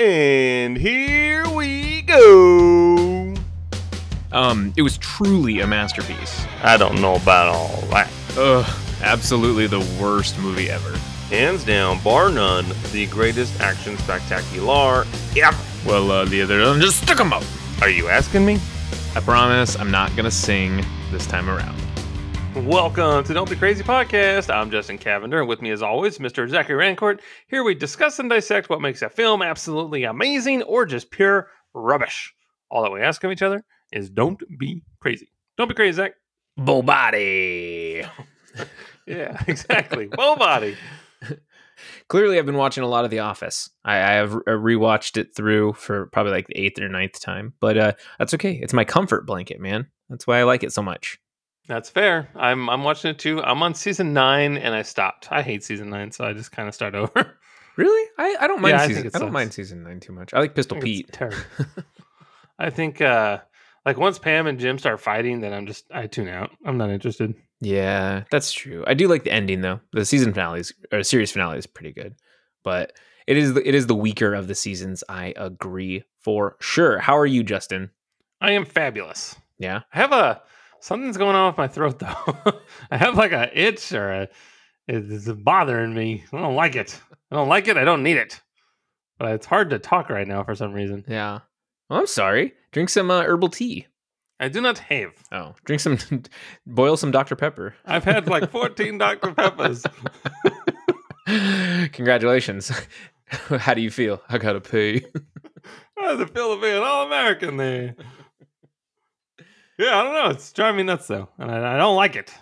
And here we go. Um, it was truly a masterpiece. I don't know about all that. Ugh, absolutely the worst movie ever. Hands down, bar none, the greatest action spectacular ever. Well, uh, the other one just stick 'em up. Are you asking me? I promise I'm not gonna sing this time around. Welcome to Don't Be Crazy Podcast. I'm Justin Cavender, and with me, as always, Mr. Zachary Rancourt. Here we discuss and dissect what makes a film absolutely amazing or just pure rubbish. All that we ask of each other is don't be crazy. Don't be crazy, Zach. Bull body. Yeah, exactly. Full body. Clearly, I've been watching a lot of The Office. I, I have uh, rewatched it through for probably like the eighth or ninth time, but uh, that's okay. It's my comfort blanket, man. That's why I like it so much. That's fair. I'm I'm watching it too. I'm on season nine and I stopped. I hate season nine, so I just kind of start over. Really? I, I don't mind. Yeah, I season, it I, don't mind season nine too much. I like Pistol I Pete. terrible. I think uh like once Pam and Jim start fighting, then I'm just I tune out. I'm not interested. Yeah, that's true. I do like the ending though. The season finale is or series finale is pretty good, but it is it is the weaker of the seasons. I agree for sure. How are you, Justin? I am fabulous. Yeah. I have a something's going on with my throat though. I have like a itch or a it's bothering me. I don't like it. I don't like it. I don't need it. But it's hard to talk right now for some reason. Yeah. Well, I'm sorry. Drink some uh, herbal tea. I do not have. Oh, drink some, boil some Dr Pepper. I've had like 14 Dr. Peppers. Congratulations. How do you feel? I gotta pee. How does it feel to be an all American there? Yeah, I don't know. It's driving me nuts though. And I, I don't like it.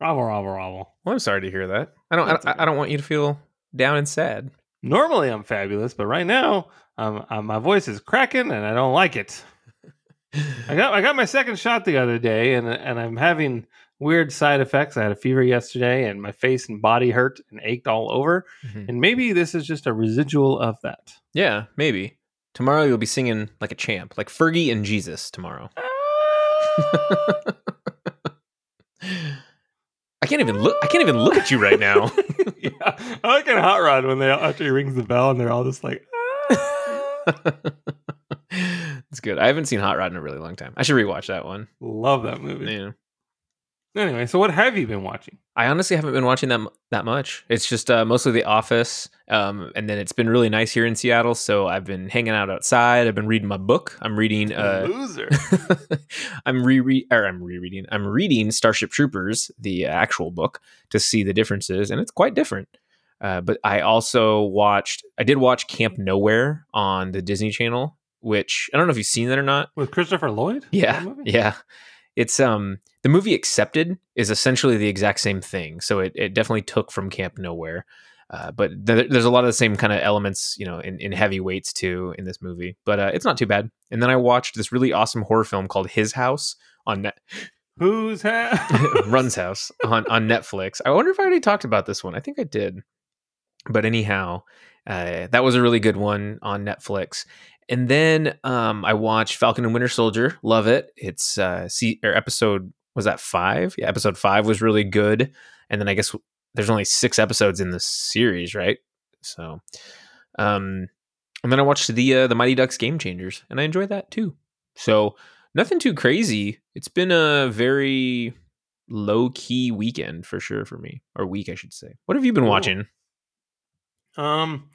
Ravel, ravel, ravel. Well, I'm sorry to hear that. I don't. I, I don't want you to feel down and sad. Normally I'm fabulous, but right now um, uh, my voice is cracking and I don't like it. I got I got my second shot the other day, and and I'm having weird side effects. I had a fever yesterday, and my face and body hurt and ached all over. Mhm. And maybe this is just a residual of that. Yeah, maybe. Tomorrow you'll be singing like a champ, like Fergie and Jesus tomorrow. I can't even look. I can't even look at you right now. yeah, I like in Hot Rod when they after he rings the bell and they're all just like. it's good. I haven't seen Hot Rod in a really long time. I should rewatch that one. Love that movie. Yeah. Anyway, so what have you been watching? I honestly haven't been watching that that much. It's just uh, mostly The Office, um, and then it's been really nice here in Seattle. So I've been hanging out outside. I've been reading my book. I'm reading. Uh, Loser. I'm reread or I'm rereading. I'm reading Starship Troopers, the actual book, to see the differences, and it's quite different. Uh, but I also watched. I did watch Camp Nowhere on the Disney Channel, which I don't know if you've seen that or not. With Christopher Lloyd? Yeah, yeah. It's um the movie Accepted is essentially the exact same thing. So it, it definitely took from Camp Nowhere. Uh, but th- there's a lot of the same kind of elements, you know, in, in heavyweights too in this movie. But uh, it's not too bad. And then I watched this really awesome horror film called His House on net Who's ha- Run's House on on Netflix. I wonder if I already talked about this one. I think I did. But anyhow, uh, that was a really good one on Netflix. And then um, I watched Falcon and Winter Soldier. Love it. It's uh, see or episode was that five? Yeah, episode five was really good. And then I guess there's only six episodes in the series, right? So, um, and then I watched the uh, the Mighty Ducks Game Changers, and I enjoyed that too. So nothing too crazy. It's been a very low key weekend for sure for me, or week I should say. What have you been Cool. watching? Um,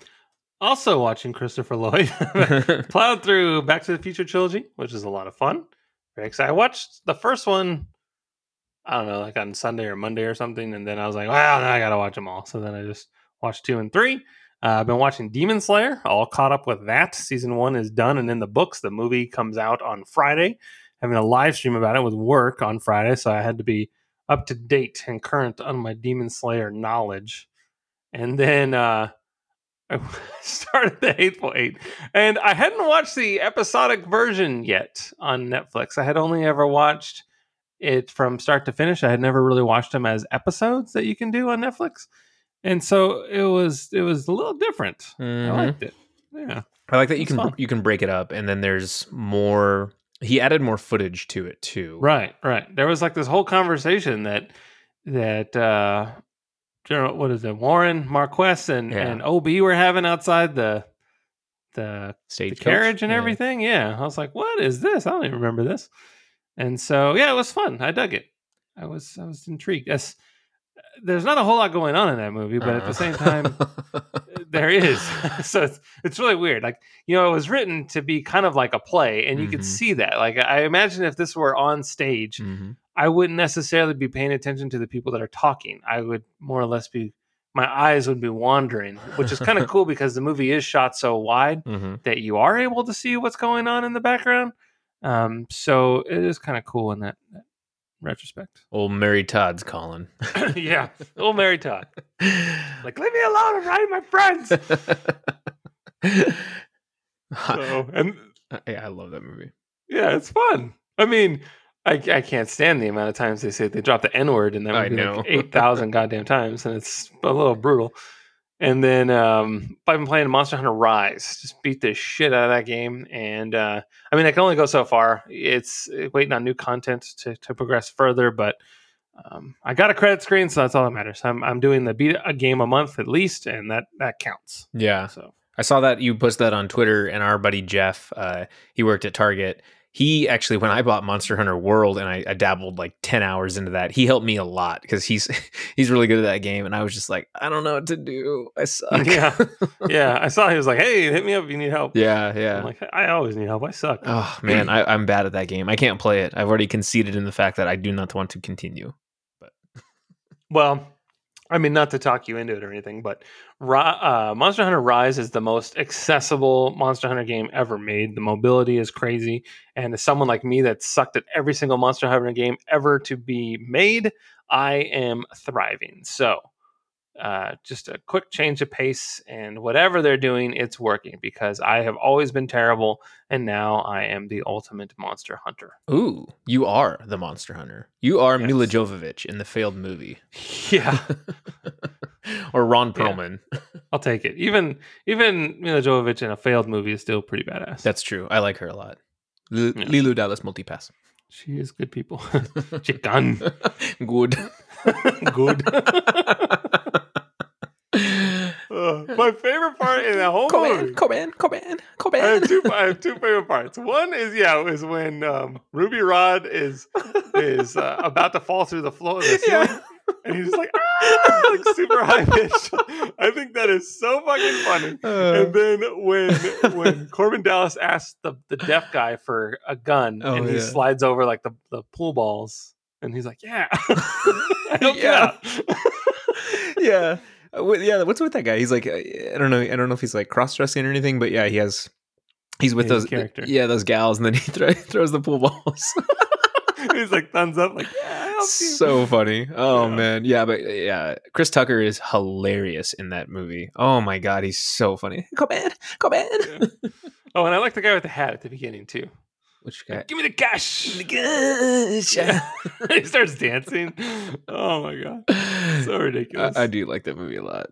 also watching Christopher Lloyd. Plowed through Back to the Future trilogy, which is a lot of fun. Very excited. I watched the first one. I don't know, like on Sunday or Monday or something, and then I was like, "Well, now I gotta watch them all." So then I just watched two and three. Uh, I've been watching Demon Slayer. All caught up with that. Season one is done and in the books. The movie comes out on Friday. Having a live stream about it with work on Friday, so I had to be up to date and current on my Demon Slayer knowledge. And then uh, I started the Hateful Eight, and I hadn't watched the episodic version yet on Netflix. I had only ever watched it from start to finish. I had never really watched them as episodes that you can do on Netflix, and so it was it was a little different. I Mhm. liked it. Yeah, I like that you can fun. you can break it up, and then there's more. He added more footage to it too. right, right. There was like this whole conversation that that uh General, what is it? Warren Marquis and Yeah. and OB were having outside the the Stage the carriage and everything. Yeah, I was like, "What is this? I don't even remember this." And so, yeah, it was fun. I dug it. I was I was intrigued. Yes, there's not a whole lot going on in that movie, but at the same time, there is. so it's it's really weird. Like you know, it was written to be kind of like a play, and you could Mhm. see that. Like I imagine if this were on stage, hmm I wouldn't necessarily be paying attention to the people that are talking. I would more or less be. My eyes would be wandering, which is kind of cool because the movie is shot so wide hmm that you are able to see what's going on in the background. Um, so it is kind of cool in that, that retrospect. Old Mary Todd's calling. yeah, old Mary Todd. Like, leave me alone. I'm writing my friends. So, and yeah, I love that movie. yeah, it's fun. I mean, I, I can't stand the amount of times they say they drop the N word in that I movie know. like eight thousand goddamn times, and it's a little brutal. And then um, I've been playing Monster Hunter Rise. Just beat the shit out of that game, and uh, I mean, I can only go so far. It's uh, waiting on new content to to progress further, but. Um, I got a credit screen, so that's all that matters. I'm, I'm doing the beat a game a month at least, and that that counts. Yeah, So I saw that you posted that on Twitter, and our buddy Jeff, uh, he worked at Target. He actually, when I bought Monster Hunter World, and I, I dabbled like ten hours into that, he helped me a lot because he's he's really good at that game, and I was just like, I don't know what to do. I suck. Yeah. yeah, I saw he was like, "Hey, hit me up if you need help." yeah, yeah. I'm like, I always need help. I suck. oh man, I, I'm bad at that game. I can't play it. I've already conceded in the fact that I do not want to continue. But well, I mean, not to talk you into it or anything, but uh, Monster Hunter Rise is the most accessible Monster Hunter game ever made. The mobility is crazy, and as someone like me that sucked at every single Monster Hunter game ever to be made, I am thriving. So, uh, just a quick change of pace, and whatever they're doing, it's working because I have always been terrible, and now I am the ultimate Monster Hunter. Ooh, you are the Monster Hunter. You are Yes. Milla Jovovich in the failed movie, Yeah. or Ron Yeah. Perlman. I'll take it. Even even Milla Jovovich in a failed movie is still pretty badass. That's true. I like her a lot. L- Yeah. Leeloo Dallas multipass. she is good people. Chicken. Good. good. Uh, my favorite part in the whole Come movie. come in, come I have two. I have two favorite parts. One is yeah, is when um, Ruby Rhod is is uh, about to fall through the floor, of the ceiling, Yeah. and he's just like, ah, like super high pitched. I think that is so fucking funny. Uh, and then when when Korben Dallas asks the, the deaf guy for a gun Oh, and he yeah. slides over like the, the pool balls and he's like, Yeah. I helped you Yeah. yeah. Uh, yeah, what's with that guy? He's like, uh, I don't know. I don't know if he's like cross dressing or anything, but yeah, he has. He's with His those character. yeah, those gals, and then he throw, throws the pool balls. he's like thumbs up, like, Yeah, I helped you. so funny. Oh Yeah. man, yeah, but uh, yeah, Chris Tucker is hilarious in that movie. Oh my god, he's so funny. Come in, come in. Yeah. Oh, and I like the guy with the hat at the beginning too. Which guy? Give me the cash. Gosh. Yeah. he starts dancing. Oh my god. So ridiculous. I, I do like that movie a lot.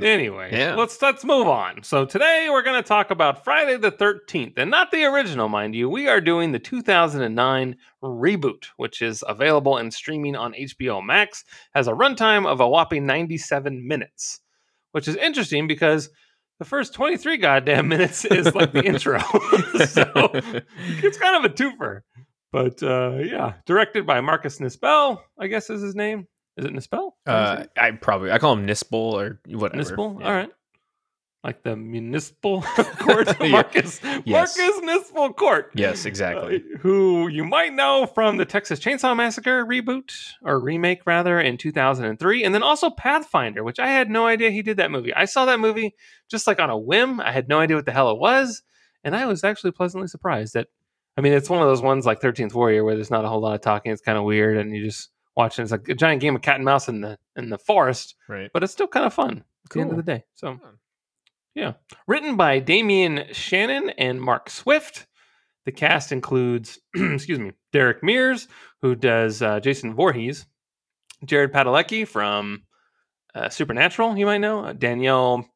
Anyway, Yeah. let's let's move on. So today we're going to talk about Friday the 13th, and not the original, mind you. We are doing the 2009 reboot, which is available and streaming on HBO Max, has a runtime of a whopping 97 minutes, which is interesting because the first 23 goddamn minutes is like the intro. so it's kind of a twofer. But uh, yeah, directed by Marcus Nispel, I guess is his name. Is it Nispel? Uh, I probably I call him Nispel or whatever. Nispel. Yeah. All right. Like the municipal court. Yeah. Marcus, Yes. Marcus Municipal Court. Yes, exactly. Uh, who you might know from the Texas Chainsaw Massacre reboot or remake, rather, in 2003. And then also Pathfinder, which I had no idea he did that movie. I saw that movie just like on a whim. I had no idea what the hell it was. And I was actually pleasantly surprised that, I mean, it's one of those ones like 13th Warrior where there's not a whole lot of talking. It's kind of weird. And you just watch it. It's like a giant game of cat and mouse in the, in the forest right. but it's still kind of fun at the end of the day. So. Yeah. Written by Damian Shannon and Mark Swift. The cast includes, excuse me, Derek Mears, who does uh, Jason Voorhees, Jared Padalecki from uh, Supernatural, you might know, uh, Danielle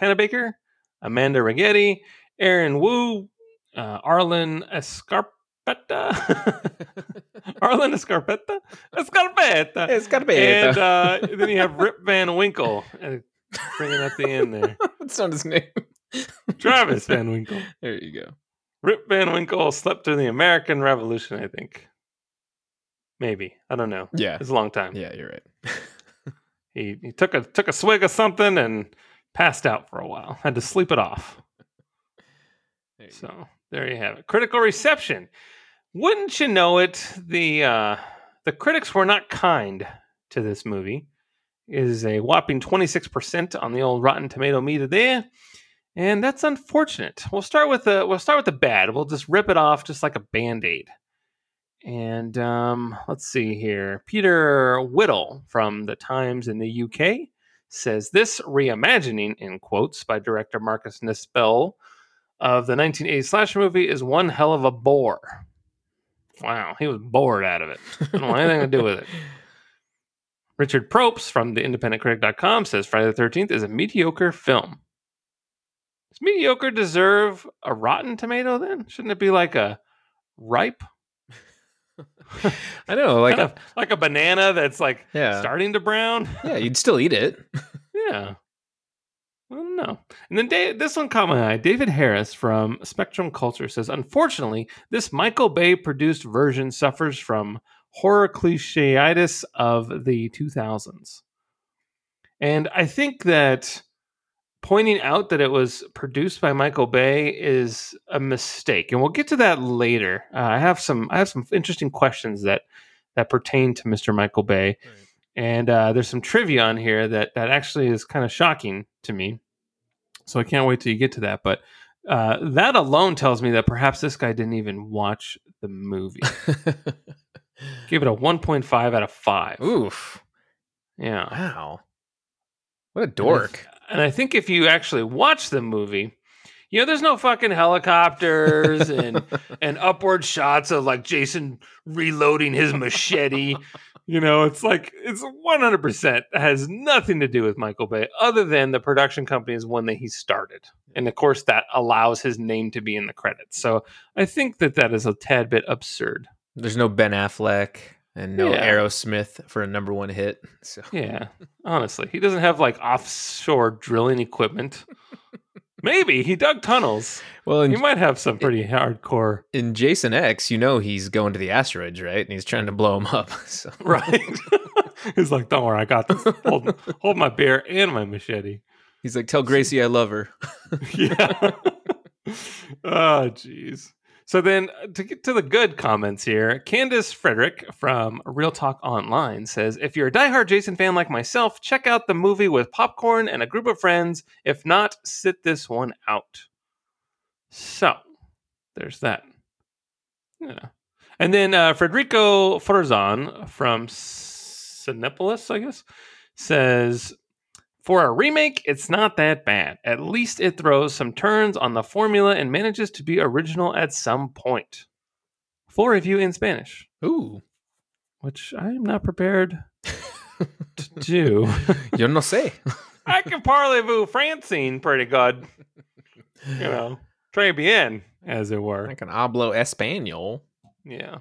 Panabaker, Amanda Righetti, Aaron Yoo, uh, Arlen Escarpetta, Arlen Escarpetta, gotta be. and uh, then you have Rip Van Winkle uh, bringing up the end there. That's not his name. Travis Van Winkle. There you go. Rip Van Winkle slept through the American Revolution, I think. Maybe. I don't know. Yeah. It's a long time. Yeah, you're right. He he took a took a swig of something and passed out for a while. Had to sleep it off. There you go. So there you have it. Critical reception. Wouldn't you know it? The uh, the critics were not kind to this movie. Is a whopping twenty six percent on the old Rotten Tomato meter there, and that's unfortunate. We'll start with the we'll start with the bad. We'll just rip it off just like a band aid. And um, let's see here. Peter Whittle from the Times in the UK says this reimagining, in quotes, by director Marcus Nispel of the 1980 slasher movie is one hell of a bore. Wow, he was bored out of it. I don't want anything to do with it. Richard Propes from the independentcritic.com says Friday the 13th is a mediocre film. Does mediocre deserve a rotten tomato then? Shouldn't it be like a ripe? I know, like Kind of like a banana that's like yeah, starting to brown? yeah, you'd still eat it. Yeah. I don't know. And then Da- this one caught my eye. David Harris from Spectrum Culture says, unfortunately, this Michael Bay produced version suffers from horror clichéitis of the 2000s. And I think that pointing out that it was produced by Michael Bay is a mistake, and we'll get to that later. Uh, I have some I have some interesting questions that that pertain to Mr. Michael Bay and uh, there's some trivia on here that that actually is kind of shocking to me. So I can't wait till you get to that. But uh, that alone tells me that perhaps this guy didn't even watch the movie. Give it a 1.5 out of five. Oof! Yeah, Wow, what a dork. and I think if you actually watch the movie, you know, there's no fucking helicopters and and upward shots of like Jason reloading his machete. You know, it's like it's 100% has nothing to do with Michael Bay other than the production company is one that he started. And of course that allows his name to be in the credits. So I think that that is a tad bit absurd. There's no Ben Affleck and no Yeah. Aerosmith for a number one hit. So Yeah, honestly, he doesn't have like offshore drilling equipment. Maybe he dug tunnels. well, He might have some pretty hardcore, in Jason X, you know he's going to the asteroids, right? And he's trying to blow them up. So right? He's like, "Don't worry, I got this. Hold, hold my beer and my machete." he's like, "Tell Gracie I love her." yeah. oh, jeez. So then, uh, to get to the good comments here, Candace Frederick from Real Talk Online says, "If you're a diehard Jason fan like myself, check out the movie with popcorn and a group of friends. If not, sit this one out." So, there's that. Yeah. And then uh, Federico Forzan from Cinepolis, I guess, says, for a remake, it's not that bad. At least it throws some turns on the formula and manages to be original at some point. Full review in Spanish, Ooh, which I am not prepared to do. yo no sé. I can parlez-vous Francine pretty good. You know, très bien, as it were. I can hablo español. Yeah.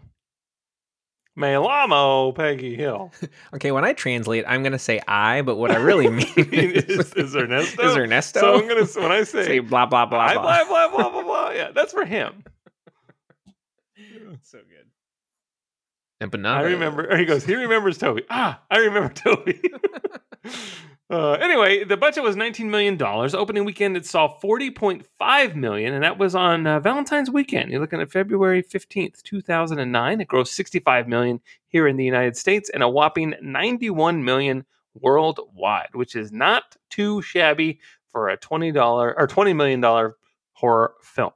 Me llamo Peggy Hill. Okay, when I translate, I'm gonna say I, but what I really mean is, is Ernesto? is Ernesto. So I'm gonna when I say, say blah blah blah I blah. blah blah blah blah blah. Yeah, that's for him. so good. Empanada. I remember. Or he goes. He remembers Toby. Ah, I remember Toby. uh, anyway, the budget was 19 million dollars. Opening weekend, it saw 40.5 million, and that was on uh, Valentine's weekend. You're looking at February 15th, 2009. It grossed 65 million here in the United States and a whopping 91 million worldwide, which is not too shabby for a 20 dollar or 20 million dollar horror film.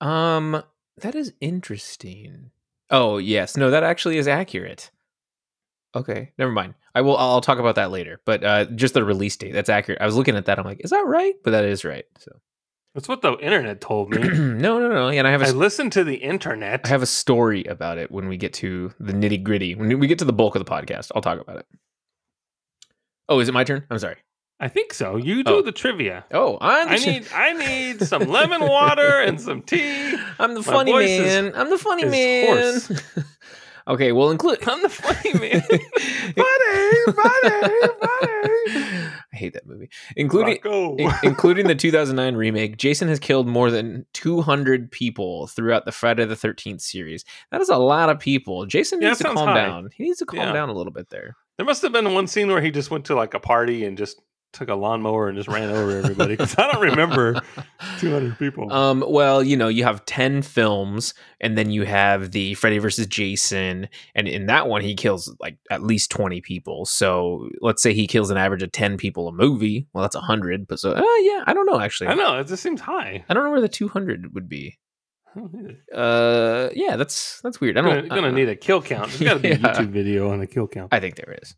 Um, that is interesting. Oh yes, no, that actually is accurate. Okay, never mind. I will. I'll talk about that later. But uh, just the release date. That's accurate. I was looking at that. I'm like, is that right? But that is right. So That's what the internet told me. no, no, no. And I have a I listened to the internet. I have a story about it when we get to the nitty gritty. When we get to the bulk of the podcast, I'll talk about it. Oh, is it my turn? I'm sorry. I think so. You do Oh. the trivia. Oh, I'm the I need I need some lemon water and some tea. I'm the my funny voice is- man. I'm the funny man. Okay, well, include. I'm the funny man. funny, funny, funny. I hate that movie. Including in- including the 2009 remake, Jason has killed more than 200 people throughout the Friday the 13th series. That is a lot of people. Jason Yeah, needs to calm high. down. He needs to calm Yeah. down a little bit there. There must have been one scene where he just went to like a party and just took a lawnmower and just ran over everybody. Because I don't remember 200 people. Um, well, you know, you have 10 films, and then you have the Freddy versus Jason, and in that one, he kills like at least 20 people. So let's say he kills an average of 10 people a movie. Well, that's 100, but so, uh, yeah, I don't know actually. I know it just seems high. I don't know where the 200 would be. Uh, yeah, that's that's weird. I gonna, don't. gonna uh, need a kill count. There's got to be a Yeah. YouTube video on the kill count. I think there is.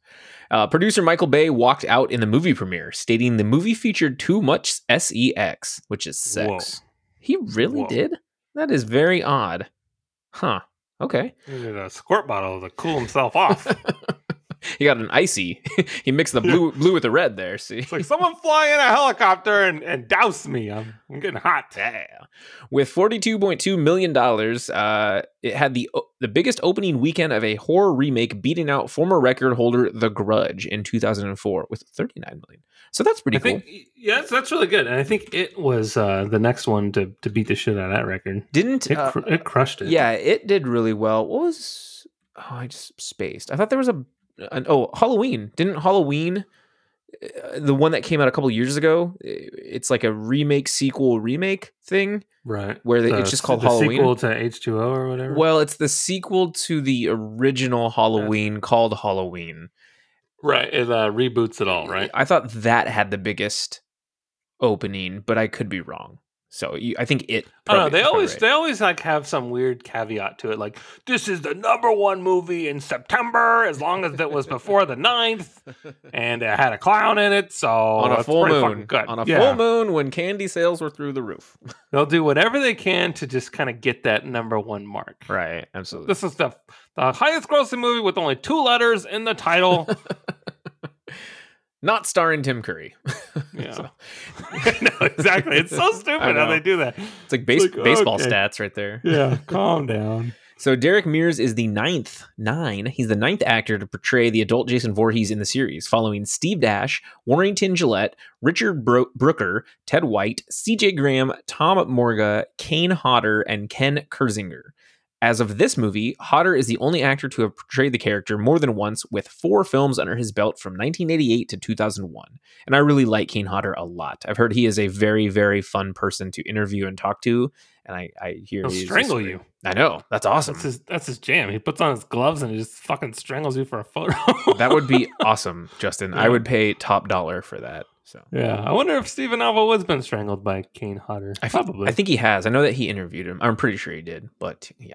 Uh, producer Michael Bay walked out in the movie premiere, stating the movie featured too much sex, which is sex. He really Whoa. did. That is very odd. Huh. Okay. He needed a squirt bottle to cool himself off. he got an icy. he mixed the blue blue with the red there. See. It's like someone fly in a helicopter and, and douse me. I'm, I'm getting hot. Yeah. With forty-two point two million dollars, uh, it had the the biggest opening weekend of a horror remake, beating out former record holder The Grudge in two thousand and four with thirty-nine million. So that's pretty I cool. think yeah, that's, that's really good, and I think it was uh, the next one to, to beat the shit out of that record. Didn't It, uh, cr- it crushed it. yeah, it did really well. What was? Oh, I just spaced. I thought there was a. An, oh, Halloween. Didn't Halloween, uh, the one that came out a couple years ago? It's like a remake, sequel, remake thing. right. Where they- The- it's just called the Halloween? sequel to H two O or whatever. Well, it's the sequel to the original Halloween called Halloween. right. It uh, reboots it all. Right. I thought that had the biggest opening, but I could be wrong. So you, I think it. I don't know. They always right. they always like have some weird caveat to it, like this is the number one movie in September, as long as it was before the 9th, and it had a clown in it, so on a full moon. Good. On a Yeah. full moon when candy sales were through the roof. They'll do whatever they can to just kind of get that number one mark. Right. Absolutely. This is the the highest grossing movie with only two letters in the title. Not starring Tim Curry. Yeah. So, no, exactly. It's so stupid how they do that. it's like base, like, baseball okay. stats right there. Yeah, calm down. So Derek Mears is the ninth, nine. He's the ninth actor to portray the adult Jason Voorhees in the series, following Steve Dash, Warrington Gillette, Richard Bro- Brooker, Ted White, C.J. Graham, Tom Morga, Kane Hodder, and Ken Kirzinger. As of this movie, Hodder is the only actor to have portrayed the character more than once, with four films under his belt from 1988 to 2001. And I really like Kane Hodder a lot. I've heard he is a very, very fun person to interview and talk to, and I, I hear He'll just strangle you. I know that's awesome. That's his that's his jam. He puts on his gloves and he just fucking strangles you for a photo. that would be awesome, Justin. I would pay top dollar for that. So Yeah, I wonder if Stephen Alva Wood's been strangled by Kane Hodder. I Probably. I think he has. I know that he interviewed him. I'm pretty sure he did, but yeah.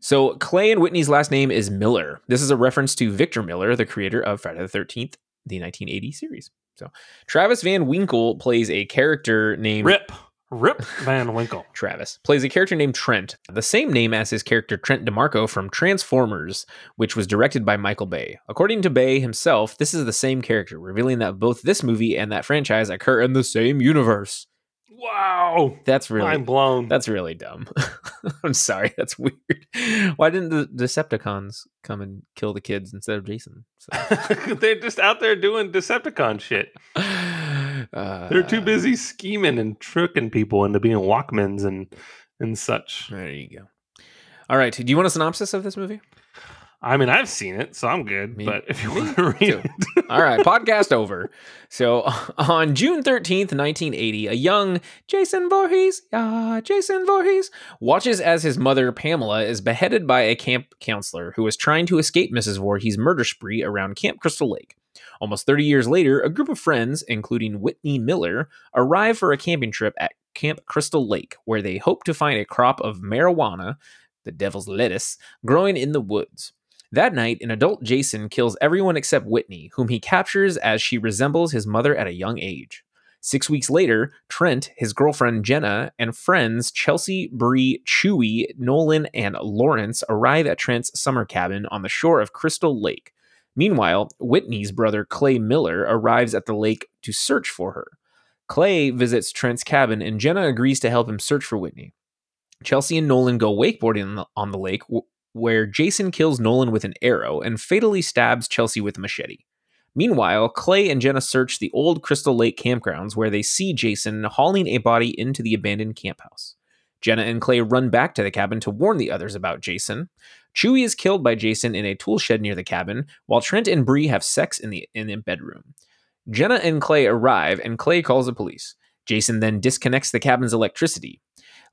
So Clay and Whitney's last name is Miller. This is a reference to Victor Miller, the creator of Friday the 13th, the 1980 series. So Travis Van Winkle plays a character named Rip, Rip Van Winkle. Travis plays a character named Trent, the same name as his character Trent DeMarco from Transformers, which was directed by Michael Bay. According to Bay himself, this is the same character, revealing that both this movie and that franchise occur in the same universe. Wow, That's really mind blown. that's really dumb. I'm sorry, that's weird. Why didn't the Decepticons come and kill the kids instead of Jason? So, They're just out there doing Decepticon shit. uh, They're too busy scheming and tricking people into being Walkmans and and such. There you go. All right, do you want a synopsis of this movie? I mean, I've seen it, so I'm good. Me- but if you want to read too. it, All right, podcast over. So on June 13th, 1980, a young Jason Voorhees, ah, Jason Voorhees, watches as his mother, Pamela, is beheaded by a camp counselor who is trying to escape Mrs. Voorhees' murder spree around Camp Crystal Lake. Almost 30 years later, a group of friends, including Whitney Miller, arrive for a camping trip at Camp Crystal Lake, where they hope to find a crop of marijuana, the devil's lettuce, growing in the woods. That night, an adult Jason kills everyone except Whitney, whom he captures as she resembles his mother at a young age. Six weeks later, Trent, his girlfriend Jenna, and friends Chelsea, Bree, Chewie, Nolan, and Lawrence arrive at Trent's summer cabin on the shore of Crystal Lake. Meanwhile, Whitney's brother Clay Miller arrives at the lake to search for her. Clay visits Trent's cabin, and Jenna agrees to help him search for Whitney. Chelsea and Nolan go wakeboarding on the, lake, where Jason kills Nolan with an arrow and fatally stabs Chelsea with a machete. Meanwhile, Clay and Jenna search the old Crystal Lake campgrounds where they see Jason hauling a body into the abandoned camp house. Jenna and Clay run back to the cabin to warn the others about Jason. Chewie is killed by Jason in a tool shed near the cabin, while Trent and Bree have sex in the in the bedroom. Jenna and Clay arrive, and Clay calls the police. Jason then disconnects the cabin's electricity.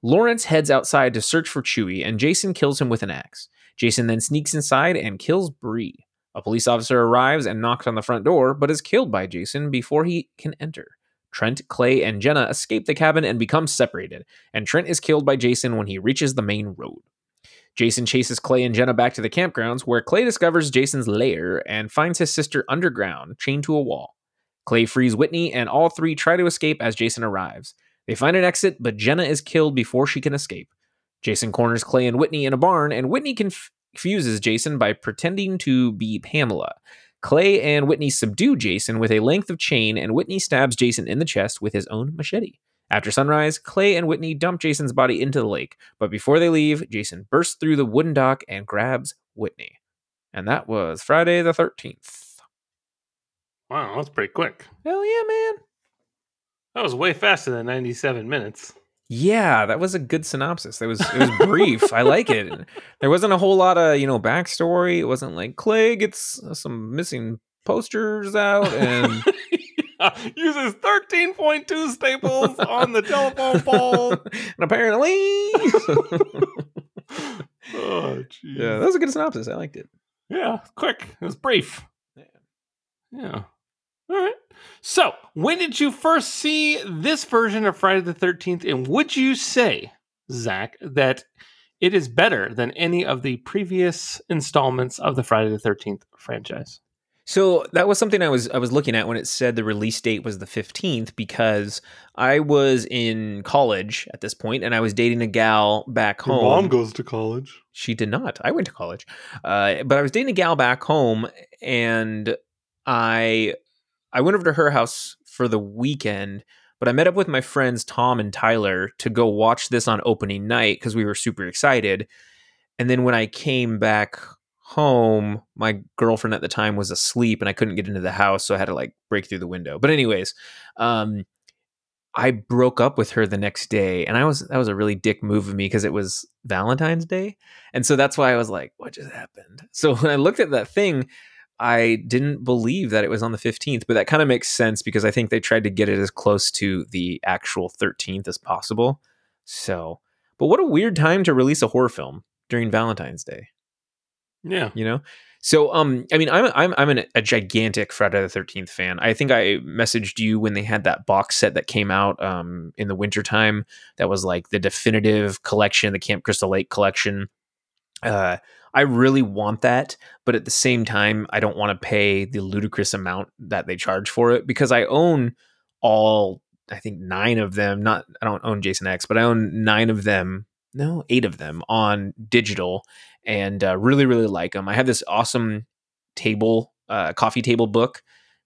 Lawrence heads outside to search for Chewie, and Jason kills him with an axe. Jason then sneaks inside and kills Bree. A police officer arrives and knocks on the front door, but is killed by Jason before he can enter. Trent, Clay, and Jenna escape the cabin and become separated, and Trent is killed by Jason when he reaches the main road. Jason chases Clay and Jenna back to the campgrounds, where Clay discovers Jason's lair and finds his sister underground, chained to a wall. Clay frees Whitney, and all three try to escape as Jason arrives. They find an exit, but Jenna is killed before she can escape. Jason corners Clay and Whitney in a barn, and Whitney confuses Jason by pretending to be Pamela. Clay and Whitney subdue Jason with a length of chain, and Whitney stabs Jason in the chest with his own machete. After sunrise, Clay and Whitney dump Jason's body into the lake, but before they leave, Jason bursts through the wooden dock and grabs Whitney. And that was Friday the 13th. Wow, that's pretty quick. Hell yeah, man. That was way faster than 97 minutes. Yeah, that was a good synopsis. It was it was brief. I like it. There wasn't a whole lot of, you know, backstory. It wasn't like Clay gets some missing posters out and uses 13.2 staples on the telephone pole. and apparently Oh, jeez. Yeah, that was a good synopsis. I liked it. Yeah, quick. It was brief. Yeah. All right. So, when did you first see this version of Friday the 13th? And would you say, Zach, that it is better than any of the previous installments of the Friday the 13th franchise? So that was something I was I was looking at when it said the release date was the 15th because I was in college at this point and I was dating a gal back home. Your mom goes to college. She did not. I went to college. Uh, but I was dating a gal back home and I I went over to her house for the weekend, but I met up with my friends Tom and Tyler to go watch this on opening night because we were super excited. And then when I came back home, my girlfriend at the time was asleep and I couldn't get into the house, so I had to like break through the window. But anyways, um I broke up with her the next day and I was that was a really dick move of me because it was Valentine's Day. And so that's why I was like, what just happened? So when I looked at that thing, I didn't believe that it was on the 15th, but that kind of makes sense because I think they tried to get it as close to the actual 13th as possible. So, but what a weird time to release a horror film during Valentine's Day. Yeah. You know? So, um, I mean, I'm I'm I'm an, a gigantic Friday the Thirteenth fan. I think I messaged you when they had that box set that came out um in the wintertime that was like the definitive collection, the Camp Crystal Lake collection. Uh, I really want that, but at the same time, I don't want to pay the ludicrous amount that they charge for it because I own all I think nine of them. Not I don't own Jason X, but I own nine of them. No, eight of them on digital, and uh, really really like them. I have this awesome table, uh, coffee table book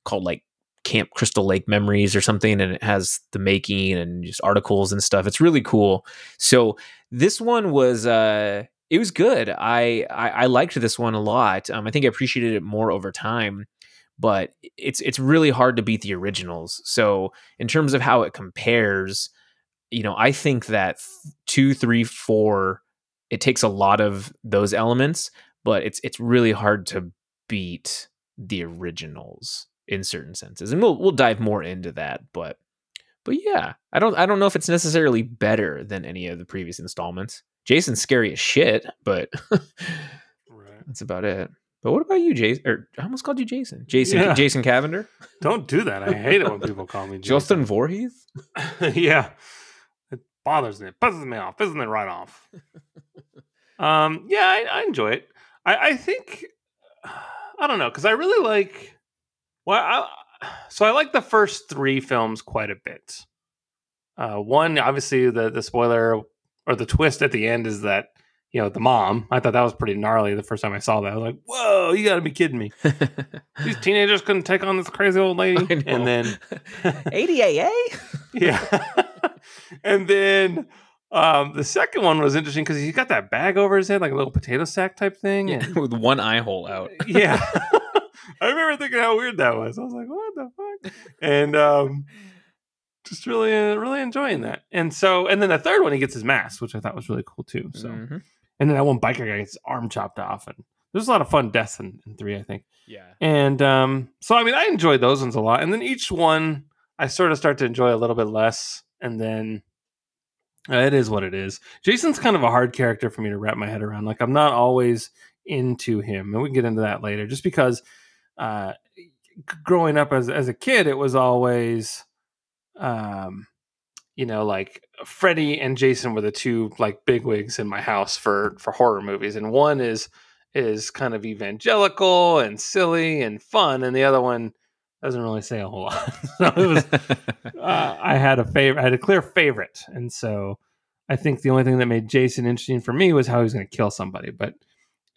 called like Camp Crystal Lake Memories or something, and it has the making and just articles and stuff. It's really cool. So this one was uh it was good. I, I, I liked this one a lot. Um, I think I appreciated it more over time, but it's it's really hard to beat the originals. So in terms of how it compares, you know, I think that two, three, four, it takes a lot of those elements, but it's it's really hard to beat the originals in certain senses, and we'll we'll dive more into that. But but yeah, I don't I don't know if it's necessarily better than any of the previous installments. Jason's scary as shit, but Right. that's about it. But what about you, Jason? Or I almost called you Jason. Jason Yeah. Jason Cavender? Don't do that. I hate it when people call me Jason. Justin Voorhees? yeah. It bothers me. It pisses me off. Pisses me right off. um, yeah, I, I enjoy it. I, I think I don't know, because I really like well I, so I like the first three films quite a bit. Uh, one, obviously the the spoiler or the twist at the end is that you know the mom. I thought that was pretty gnarly the first time I saw that. I was like, "Whoa, you got to be kidding me! These teenagers couldn't take on this crazy old lady." And then ADAA? yeah. and then Um, the second one was interesting because he's got that bag over his head, like a little potato sack type thing. Yeah, and- with one eye hole out. yeah. I remember thinking how weird that was. I was like, what the fuck? And um, just really, uh, really enjoying that. And so, and then the third one, he gets his mask, which I thought was really cool too. So, Mhm. and then that one biker guy gets his arm chopped off, and there's a lot of fun deaths in, in three, I think. yeah. And um, so, I mean, I enjoyed those ones a lot. And then each one, I sort of start to enjoy a little bit less. And then uh, it is what it is. Jason's kind of a hard character for me to wrap my head around. Like, I'm not always into him. And we can get into that later, just because uh, growing up as, as a kid, it was always, um, you know, like Freddy and Jason were the two like bigwigs in my house for for horror movies, and one is is kind of evangelical and silly and fun, and the other one doesn't really say a whole lot. so it was uh, I had a favorite, I had a clear favorite, and so I think the only thing that made Jason interesting for me was how he was going to kill somebody, but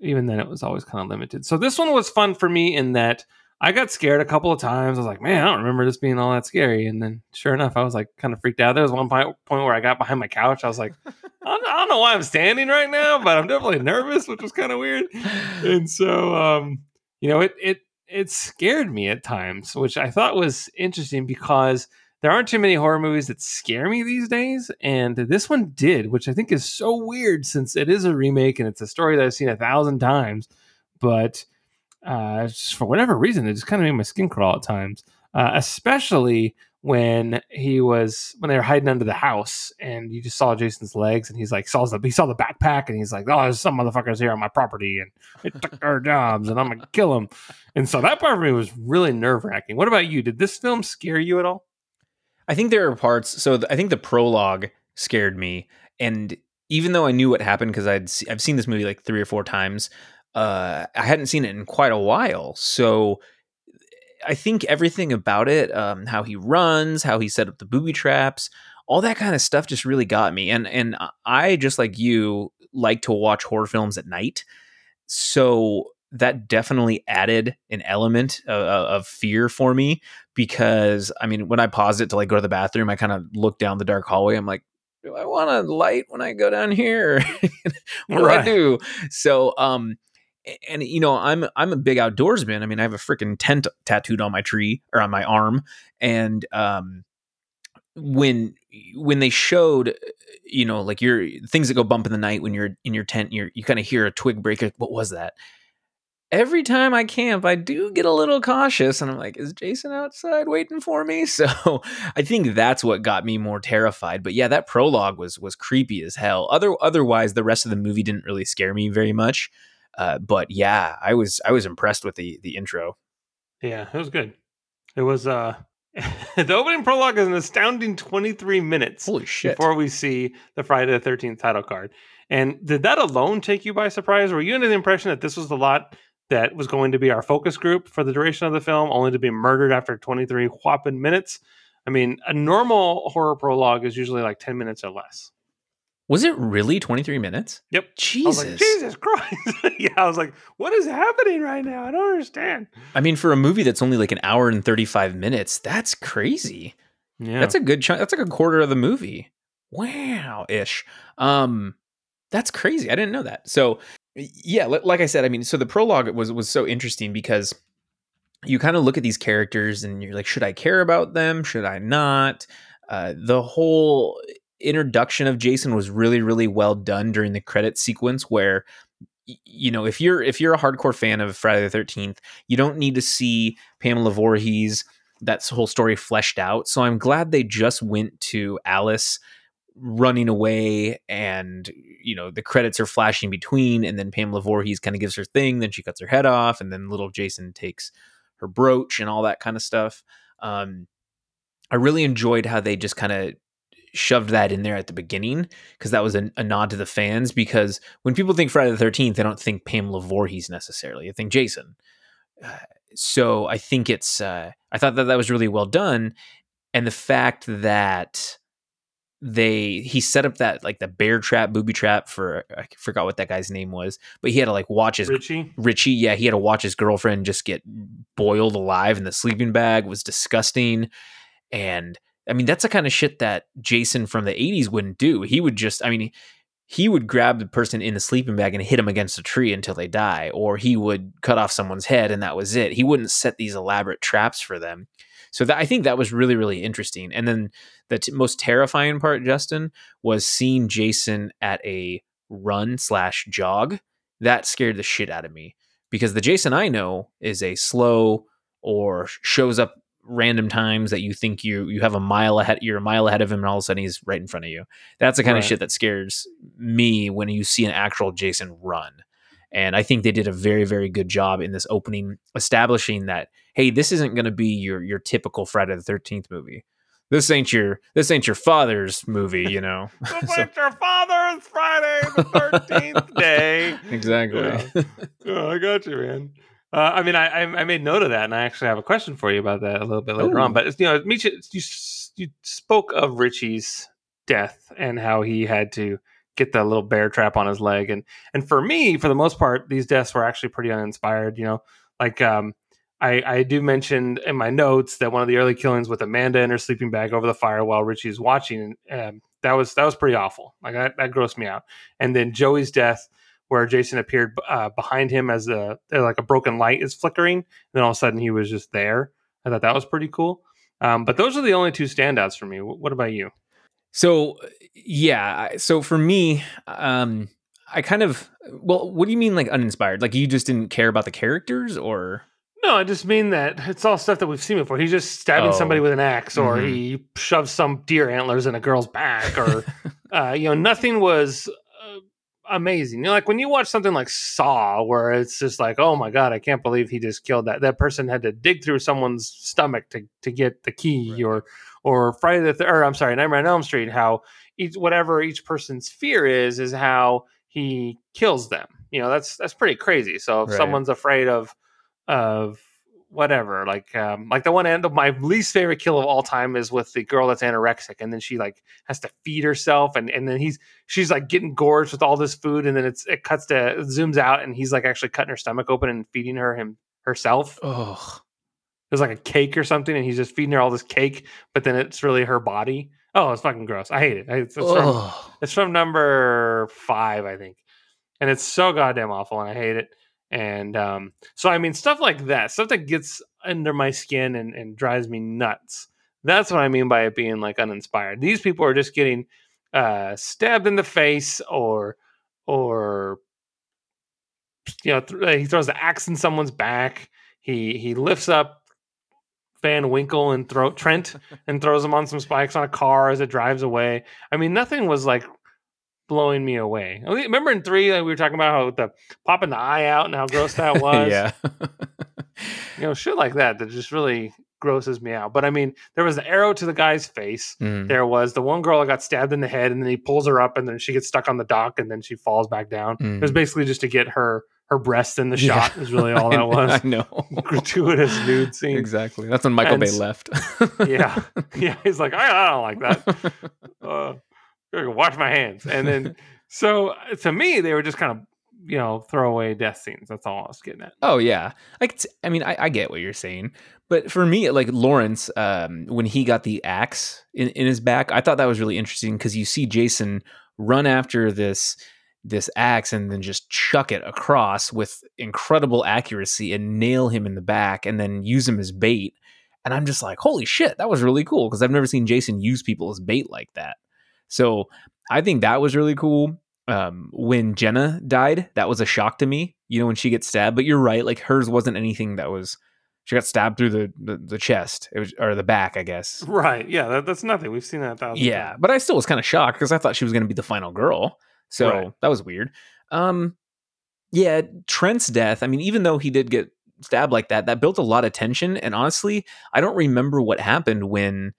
even then, it was always kind of limited. So this one was fun for me in that I got scared a couple of times. I was like, man, I don't remember this being all that scary. And then, sure enough, I was like kind of freaked out. There was one point, where I got behind my couch. I was like, I don't, I don't know why I'm standing right now, but I'm definitely nervous, which was kind of weird. And so, um, you know, it it it scared me at times, which I thought was interesting because there aren't too many horror movies that scare me these days, and this one did, which I think is so weird since it is a remake and it's a story that I've seen a thousand times, but uh, just for whatever reason, it just kind of made my skin crawl at times, uh, especially when he was when they were hiding under the house and you just saw Jason's legs and he's like saw the he saw the backpack and he's like oh there's some motherfuckers here on my property and they took our jobs and I'm gonna kill them and so that part for me was really nerve wracking. What about you? Did this film scare you at all? I think there are parts. So th- I think the prologue scared me, and even though I knew what happened because I'd I've seen this movie like three or four times, uh, I hadn't seen it in quite a while. So I think everything about it, um, how he runs, how he set up the booby traps, all that kind of stuff, just really got me. And and I just like you like to watch horror films at night, so that definitely added an element of, of fear for me because I mean, when I paused it to like go to the bathroom, I kind of looked down the dark hallway. I'm like, do I want a light when I go down here? what do I do? So, um, and you know, I'm I'm a big outdoorsman. I mean, I have a freaking tent tattooed on my tree or on my arm, and um, when when they showed, you know, like your things that go bump in the night when you're in your tent, you're you kind of hear a twig break. like, What was that? every time I camp, I do get a little cautious and I'm like, is Jason outside waiting for me? So I think that's what got me more terrified. But yeah, that prologue was was creepy as hell. Other otherwise, the rest of the movie didn't really scare me very much. Uh, but yeah, I was I was impressed with the the intro. Yeah, it was good. It was uh the opening prologue is an astounding 23 minutes Holy shit! before we see the Friday the 13th title card. And did that alone take you by surprise? Were you under the impression that this was the lot that was going to be our focus group for the duration of the film, only to be murdered after 23 whopping minutes? I mean, a normal horror prologue is usually like 10 minutes or less. Was it really 23 minutes? Yep. I was Jesus. like, Jesus Christ. yeah, I was like, what is happening right now? I don't understand. I mean, for a movie that's only like an hour and 35 minutes, that's crazy. Yeah. That's a good chunk. That's like a quarter of the movie. Wow, ish. Um, that's crazy. I didn't know that. So, yeah, li- like I said, I mean, so the prologue was was so interesting because you kind of look at these characters and you're like, should I care about them? Should I not? Uh, the whole introduction of Jason was really, really well done during the credit sequence where you know if you're if you're a hardcore fan of friday the 13th you don't need to see pamela Voorhees that whole story fleshed out. So i'm glad they just went to alice running away and you know the credits are flashing between and then pamela Voorhees kind of gives her thing then she cuts her head off and then little jason takes her brooch and all that kind of stuff. Um i really enjoyed how they just kind of shoved that in there at the beginning because that was a, a nod to the fans because when people think friday the 13th they don't think pamela Voorhees necessarily they think jason uh, so i think it's uh, i thought that that was really well done and the fact that they he set up that like the bear trap booby trap for i forgot what that guy's name was but he had to like watch his Richie. Richie, yeah, he had to watch his girlfriend just get boiled alive in the sleeping bag. It was disgusting. And I mean, that's the kind of shit that Jason from the 80s wouldn't do. He would just, I mean, he would grab the person in the sleeping bag and hit them against a tree until they die, or he would cut off someone's head and that was it. He wouldn't set these elaborate traps for them. So that, I think that was really, really interesting. And then the t- most terrifying part, Justin, was seeing Jason at a run slash jog. That scared the shit out of me because the Jason I know is a slow or shows up random times that you think you you have a mile ahead you're a mile ahead of him and all of a sudden he's right in front of you that's the kind Right. of shit that scares me when you see an actual jason run and i think they did a very very good job in this opening establishing that hey this isn't going to be your your typical friday the 13th movie this ain't your this ain't your father's movie you know It's So- your father's Friday the thirteenth day. exactly Yeah. Oh, I got you, man. Uh, I mean, I, I I made note of that, and I actually have a question for you about that a little bit later Ooh. on. But you know, Misha, you you spoke of Richie's death and how he had to get that little bear trap on his leg, and and for me, for the most part, these deaths were actually pretty uninspired. You know, like um, I I do mention in my notes that one of the early killings with Amanda in her sleeping bag over the fire while Richie's watching, um, that was that was pretty awful. Like that, that grossed me out. And then Joey's death where Jason appeared uh, behind him as a uh, like a broken light is flickering, and then all of a sudden he was just there. I thought that was pretty cool. Um, but those are the only two standouts for me. Wh- What about you? So yeah, so for me, um, I kind of well, what do you mean like uninspired? Like you just didn't care about the characters, or No, I just mean that it's all stuff that we've seen before. He's just stabbing Oh. somebody with an axe, or Mhm. he shoves some deer antlers in a girl's back, or uh, you know, nothing was amazing. You know, like when you watch something like Saw, where it's just like, oh my god, I can't believe he just killed that. That person had to dig through someone's stomach to to get the key, Right. or or Friday the Th- or I'm sorry, Nightmare on Elm Street. How each whatever each person's fear is is how he kills them. You know, that's that's pretty crazy. So if Right. someone's afraid of of whatever like um like the one end of my least favorite kill of all time is with the girl that's anorexic and then she like has to feed herself and and then he's she's like getting gorged with all this food and then it's it cuts to it zooms out and he's like actually cutting her stomach open and feeding her him herself. Oh, there's like a cake or something and he's just feeding her all this cake but then it's really her body. Oh it's fucking gross. I hate it. It's, it's from it's from number five, I think. And it's so goddamn awful and I hate it. And um, so I mean stuff like that, stuff that gets under my skin and, and drives me nuts. That's what I mean by it being like uninspired. These people are just getting uh, stabbed in the face or or you know, th- uh, he throws the axe in someone's back. He he lifts up Van Winkle and throw Trent and throws him on some spikes on a car as it drives away. I mean, nothing was like blowing me away. Remember in three, like, we were talking about how the popping the eye out and how gross that was. yeah, you know, shit like that that just really grosses me out. But I mean, there was the arrow to the guy's face. Mm. There was the one girl that got stabbed in the head, and then he pulls her up, and then she gets stuck on the dock, and then she falls back down. It was Mm. basically just to get her her breast in the Yeah. shot. Is really all that was. I know Gratuitous nude scene. exactly. That's when Michael And Bay left. Yeah, yeah. He's like, I, I don't like that. uh, wash my hands. And then, so uh, to me, they were just kind of, you know, throwaway death scenes. That's all I was getting at. Oh yeah, I, could, s- I mean, I, I get what you're saying, but for me, like Lawrence, um, when he got the axe in, in his back, I thought that was really interesting because you see Jason run after this this axe and then just chuck it across with incredible accuracy and nail him in the back and then use him as bait. And I'm just like, holy shit, that was really cool because I've never seen Jason use people as bait like that. So I think that was really cool um, when Jenna died, that was a shock to me. You know, when she gets stabbed. But you're right, like hers wasn't anything that was. She got stabbed through the the, the chest, it was, or the back, I guess. Right. Yeah. That, that's nothing. We've seen that a thousand Yeah, times. but I still was kind of shocked because I thought she was going to be the final girl. So Right. that was weird. Um, yeah, Trent's death. I mean, even though he did get stabbed like that, that built a lot of tension. And honestly, I don't remember what happened when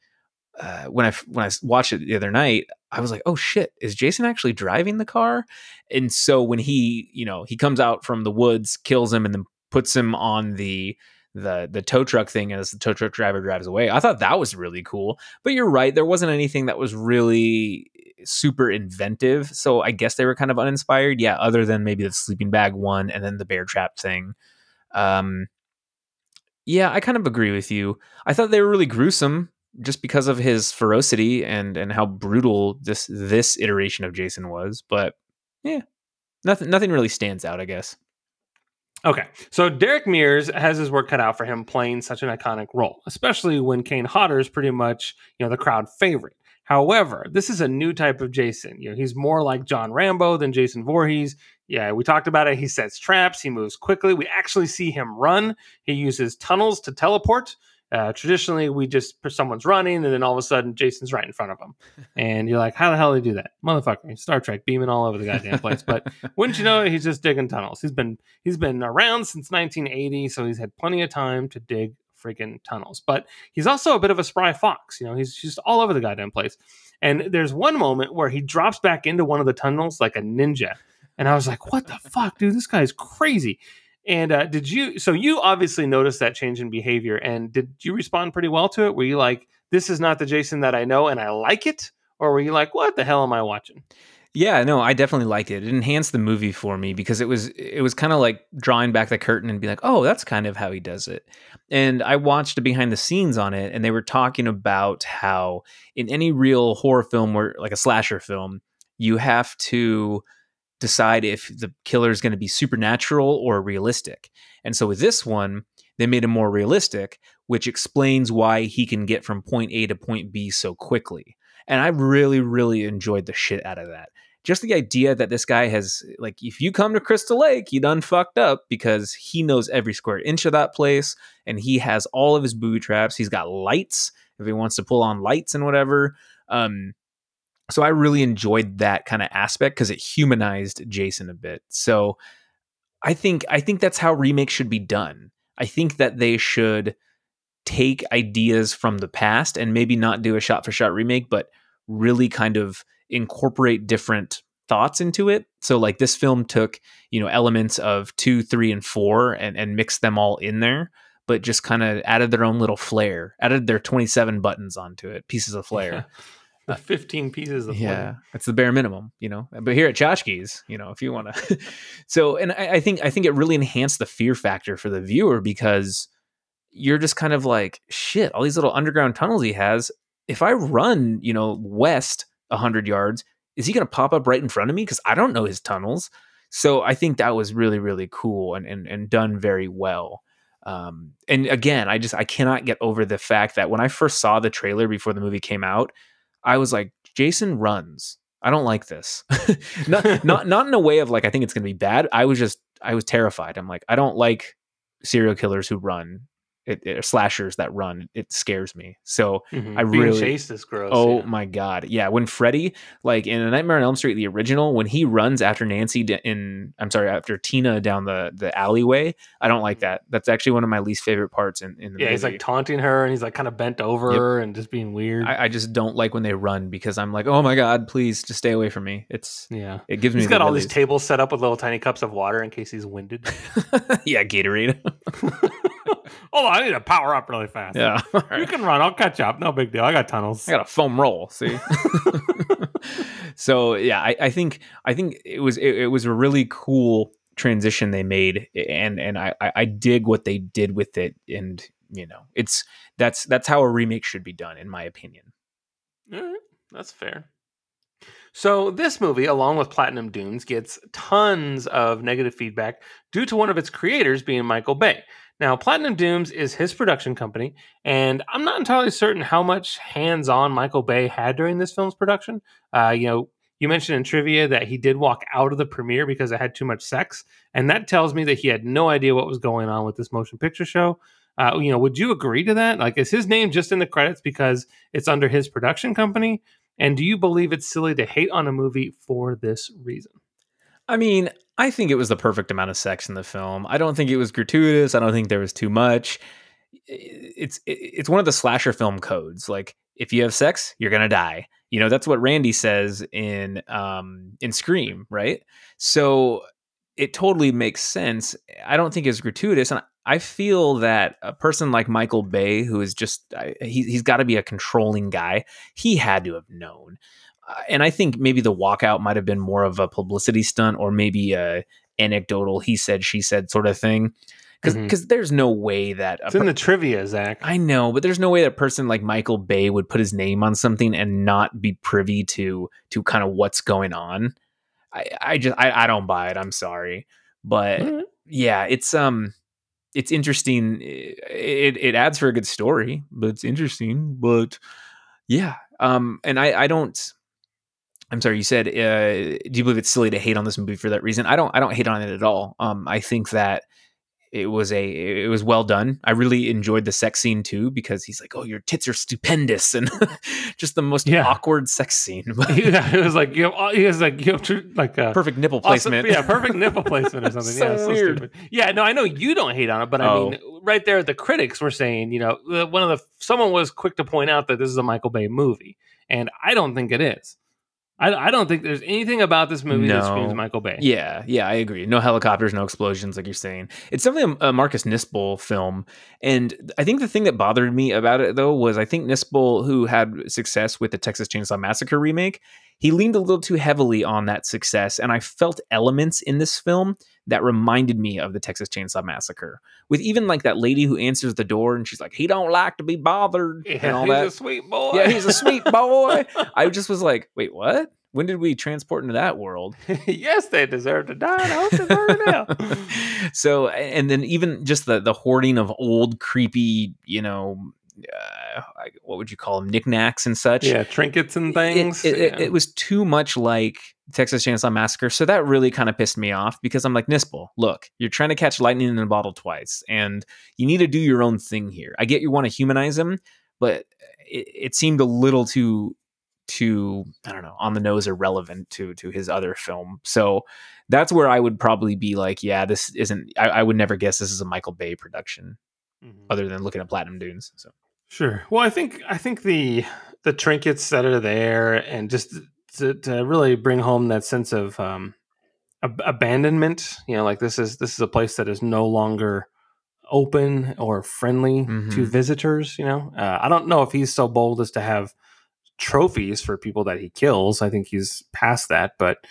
uh, when I when I watched it the other night. I was like, oh shit, is Jason actually driving the car? And so when he, you know, he comes out from the woods, kills him, and then puts him on the the the tow truck thing as the tow truck driver drives away. I thought that was really cool. But you're right, there wasn't anything that was really super inventive. So I guess they were kind of uninspired. Yeah, other than maybe the sleeping bag one and then the bear trap thing. Um yeah, I kind of agree with you. I thought they were really gruesome. Just because of his ferocity and and how brutal this this iteration of Jason was. But yeah, nothing nothing really stands out, I guess. Okay, so Derek Mears has his work cut out for him playing such an iconic role, especially when Kane Hodder is pretty much you know the crowd favorite. However, this is a new type of Jason. You know, he's more like John Rambo than Jason Voorhees. Yeah, we talked about it. He sets traps. He moves quickly. We actually see him run. He uses tunnels to teleport. Uh, traditionally, we just someone's running, and then all of a sudden, Jason's right in front of them, and you're like, "How the hell did he do that, motherfucker?" Star Trek beaming all over the goddamn place. But wouldn't you know, it, he's just digging tunnels. He's been he's been around since 1980, so he's had plenty of time to dig freaking tunnels. But he's also a bit of a spry fox. You know, he's just all over the goddamn place. And there's one moment where he drops back into one of the tunnels like a ninja, and I was like, "What the fuck, dude? This guy's crazy." And uh, did you? So you obviously noticed that change in behavior, and did you respond pretty well to it? Were you like, "This is not the Jason that I know, and I like it," or were you like, "What the hell am I watching?" Yeah, no, I definitely liked it. It enhanced the movie for me because it was it was kind of like drawing back the curtain and be like, "Oh, that's kind of how he does it." And I watched behind the scenes on it and they were talking about how in any real horror film or like a slasher film, you have to decide if the killer is going to be supernatural or realistic. And so with this one, they made him more realistic, which explains why he can get from point A to point B so quickly. And I really, really enjoyed the shit out of that. Just the idea that this guy has, like, if you come to Crystal Lake, you done fucked up because he knows every square inch of that place and he has all of his booby traps. He's got lights if he wants to pull on lights and whatever. Um, so I really enjoyed that kind of aspect because it humanized Jason a bit. So I think I think that's how remakes should be done. I think that they should take ideas from the past and maybe not do a shot for shot remake, but really kind of incorporate different thoughts into it. So like this film took, you know, elements of two, three, and four and, and mixed them all in there, but just kind of added their own little flair, added their 27 buttons onto it, pieces of flair. The 15 pieces of yeah that's the bare minimum you know? But here at Chotchkie's, you know if you want to so and I, I, think i think it really enhanced the fear factor for the viewer because you're just kind of like shit all these little underground tunnels he has if i run you know west 100 yards is he going to pop up right in front of me? Because i don't know his tunnels. So i think that was really really cool and and, and done very well. Um, and again i just i cannot get over the fact that when i first saw the trailer before the movie came out I was like, Jason runs. I don't like this. not not not in a way of like I think it's going to be bad. I was just I was terrified. I'm like I don't like serial killers who run it, it, slashers that run it scares me so mm-hmm. i Being really chased is gross oh yeah. my god yeah when freddy like in a nightmare on elm street the original when he runs after nancy in i'm sorry after tina down the the alleyway i don't like mm-hmm. that that's actually one of my least favorite parts in, in the yeah movie. he's like taunting her and he's like kind of bent over yep. and just being weird I, I, just don't like when they run because i'm like oh my god please just stay away from me it's yeah it gives me he's got all these tables set up with little tiny cups of water in case he's winded yeah gatorade Hold on, I need to power up really fast. Yeah. You can run. I'll catch up. No big deal. I got tunnels. I got a foam roll. See. so yeah, I, I, think I think it was it, it, was a really cool transition they made, and and I I dig what they did with it, and you know it's that's that's how a remake should be done, in my opinion. All right, that's fair. So, this movie, along with Platinum Dunes, gets tons of negative feedback due to one of its creators being Michael Bay. Now, Platinum Dunes is his production company, and I'm not entirely certain how much hands on Michael Bay had during this film's production. Uh, you know, you mentioned in trivia that he did walk out of the premiere because it had too much sex, and that tells me that he had no idea what was going on with this motion picture show. Uh, you know, would you agree to that? Like, is his name just in the credits because it's under his production company? And do you believe it's silly to hate on a movie for this reason? I mean, I think it was the perfect amount of sex in the film. I don't think it was gratuitous. I don't think there was too much. It's it's one of the slasher film codes. Like if you have sex, you're gonna die. You know that's what Randy says in um in Scream, right? So it totally makes sense. I don't think it's gratuitous, and I feel that a person like Michael Bay, who is just he, he's got to be a controlling guy, he had to have known. And I think maybe the walkout might have been more of a publicity stunt or maybe a anecdotal he said she said sort of thing because Mhm. there's no way that It's in the trivia, Zach. I know, but there's no way that a person like Michael Bay would put his name on something and not be privy to to kind of what's going on. I, I just I, I don't buy it. I'm sorry, but Alright. yeah, it's um, it's interesting. It it adds for a good story, but it's interesting. But yeah, um, and I I don't. I'm sorry. You said, uh, do you believe it's silly to hate on this movie for that reason? I don't. I don't hate on it at all. Um, I think that it was a it was well done. I really enjoyed the sex scene too because he's like, "Oh, your tits are stupendous," and just the most Yeah. awkward sex scene. yeah, it was like you have, he was like you have like a Perfect nipple awesome- placement. yeah, perfect nipple placement or something. So yeah, so weird. stupid. Yeah, no, I know you don't hate on it, but I Oh. mean, right there, the critics were saying, you know, uh, one of the someone was quick to point out that this is a Michael Bay movie, and I don't think it is. I, I don't think there's anything about this movie that screams Michael Bay. Yeah, yeah, I agree. No helicopters, no explosions, like you're saying. It's definitely a, a Marcus Nispel film, and I think the thing that bothered me about it though was I think Nispel, who had success with the Texas Chainsaw Massacre remake, he leaned a little too heavily on that success, and I felt elements in this film that reminded me of the Texas Chainsaw Massacre. With even like that lady who answers the door and she's like, "He don't like to be bothered," Yeah, and all he's that. a sweet boy. yeah, he's a sweet boy. I just was like, "Wait, what?" When did we transport into that world? yes, they deserve to die. I hope they burn now. so and then even just the the hoarding of old creepy you know uh, what would you call them knickknacks and such yeah, trinkets and things. it, it, yeah. it was too much like texas chainsaw massacre so that really kind of pissed me off because i'm like nispel look you're trying to catch lightning in a bottle twice and you need to do your own thing here i get you want to humanize him but it, it seemed a little too too i don't know on the nose irrelevant to to his other film so that's where i would probably be like yeah this isn't i, I would never guess this is a michael bay production Mhm. other than looking at platinum dunes so Sure. Well, I think I think the the trinkets that are there, and just to, to really bring home that sense of um, ab- abandonment. You know, like this is this is a place that is no longer open or friendly to Mhm. visitors. You know, uh, I don't know if he's so bold as to have trophies for people that he kills. I think he's past that, but.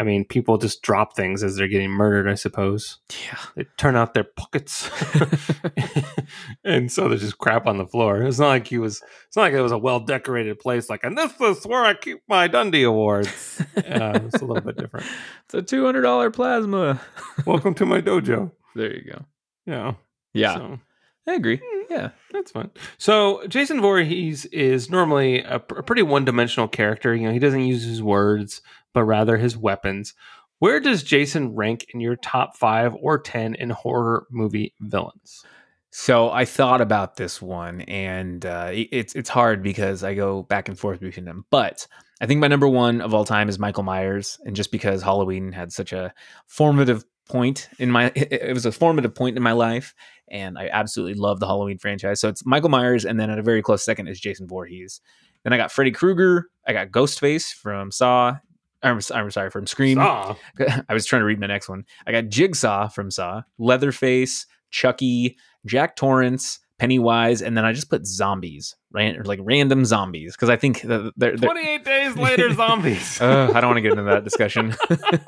I mean, people just drop things as they're getting murdered, I suppose. yeah They turn out their pockets. and so there's just crap on the floor. It's not like he was it's not like it was a well decorated place like and this is where I keep my Dundie awards. Uh, it's a little bit different. it's a $200 plasma Welcome to my dojo. there you go Yeah. yeah So, i agree yeah that's fine. So Jason Voorhees is normally a, pr- a pretty one dimensional character. You know, he doesn't use his words, but rather his weapons. Where does Jason rank in your top five or ten in horror movie villains? So I thought about this one, and uh, it's it's hard because I go back and forth between them. But I think my number one of all time is Michael Myers, and just because Halloween had such a formative point in my, it was a formative point in my life, and I absolutely love the Halloween franchise. So it's Michael Myers, and then at a very close second is Jason Voorhees. Then I got Freddy Krueger, I got Ghostface from Saw. I'm, I'm sorry, from Scream. Saw. I was trying to read my next one. I got Jigsaw from Saw, Leatherface, Chucky, Jack Torrance, Pennywise, and then I just put zombies, right? Or like random zombies, because I think that they're, they're 28 days later, zombies. Ugh, I don't want to get into that discussion.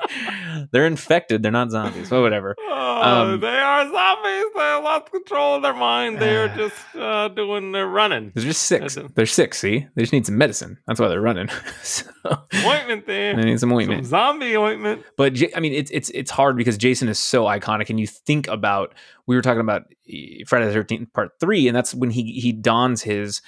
they're infected. They're not zombies. But whatever. Oh, Um, they are zombies. They lost control of their mind. They are just uh, doing their running. They're just a- They're six. See, they just need some medicine. That's why they're running. so, Ointment there. they need some Some ointment. zombie ointment. But I mean, it's it's it's hard because Jason is so iconic, and you think about we were talking about Friday the Thirteenth Part Three, and that's when he he dons his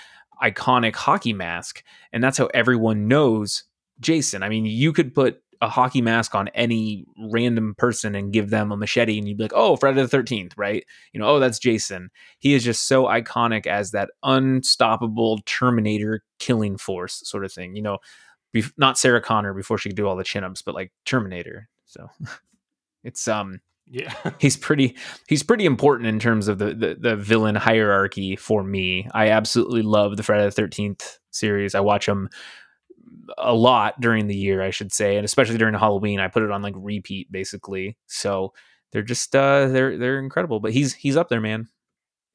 iconic hockey mask, and that's how everyone knows Jason. I mean, you could put a hockey mask on any random person and give them a machete, and you'd be like, "Oh, Friday the Thirteenth, right?" You know, "Oh, that's Jason." He is just so iconic as that unstoppable Terminator killing force sort of thing. You know, not Sarah Connor before she could do all the chin ups, but like Terminator. So it's um Yeah. he's pretty he's pretty important in terms of the, the the villain hierarchy for me. I absolutely love the Friday the Thirteenth series. I watch them a lot during the year, I should say, and especially during Halloween. I put it on like repeat basically. So they're just uh they're they're incredible. But he's he's up there, man.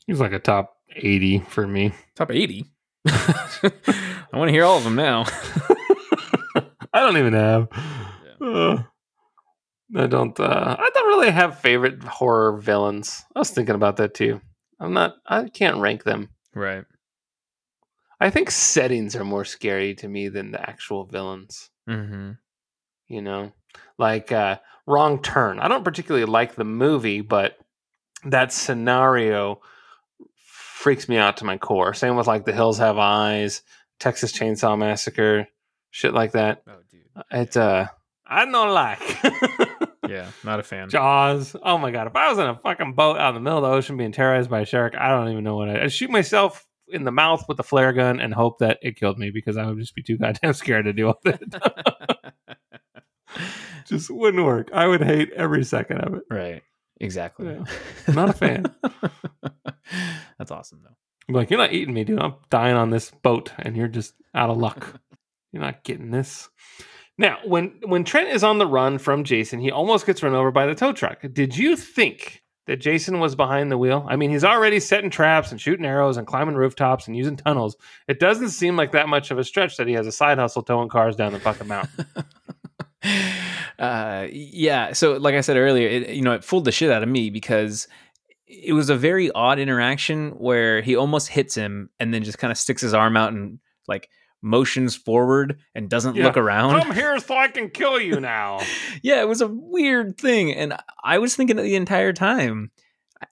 He's like a top 80 for me. Top eighty. I want to hear all of them now. I don't even have. Uh, I don't. Uh, I don't really have favorite horror villains. I was thinking about that too. I'm not. I can't rank them. Right. I think settings are more scary to me than the actual villains. Mm-hmm. You know, like uh, Wrong Turn. I don't particularly like the movie, but that scenario freaks me out to my core. Same with like The Hills Have Eyes, Texas Chainsaw Massacre, shit like that. Oh, dude. It's uh, I don't like. Yeah, not a fan. Jaws. Oh my god! If I was in a fucking boat out in the middle of the ocean being terrorized by a shark, I don't even know what I, I'd shoot myself in the mouth with a flare gun and hope that it killed me because I would just be too goddamn scared to deal with it. just wouldn't work. I would hate every second of it. right. Exactly. Yeah. Not a fan. That's awesome though. I'm like, you're not eating me, dude. I'm dying on this boat, and you're just out of luck. You're not getting this. Now, when when Trent is on the run from Jason, he almost gets run over by the tow truck. Did you think that Jason was behind the wheel? I mean, he's already setting traps and shooting arrows and climbing rooftops and using tunnels. It doesn't seem like that much of a stretch that he has a side hustle towing cars down the fucking mountain. uh, yeah. So, like I said earlier, it, you know, it fooled the shit out of me because it was a very odd interaction where he almost hits him and then just kind of sticks his arm out and like motions forward and doesn't Yeah. look around. Come here so I can kill you now. yeah, it was a weird thing. And I was thinking the entire time.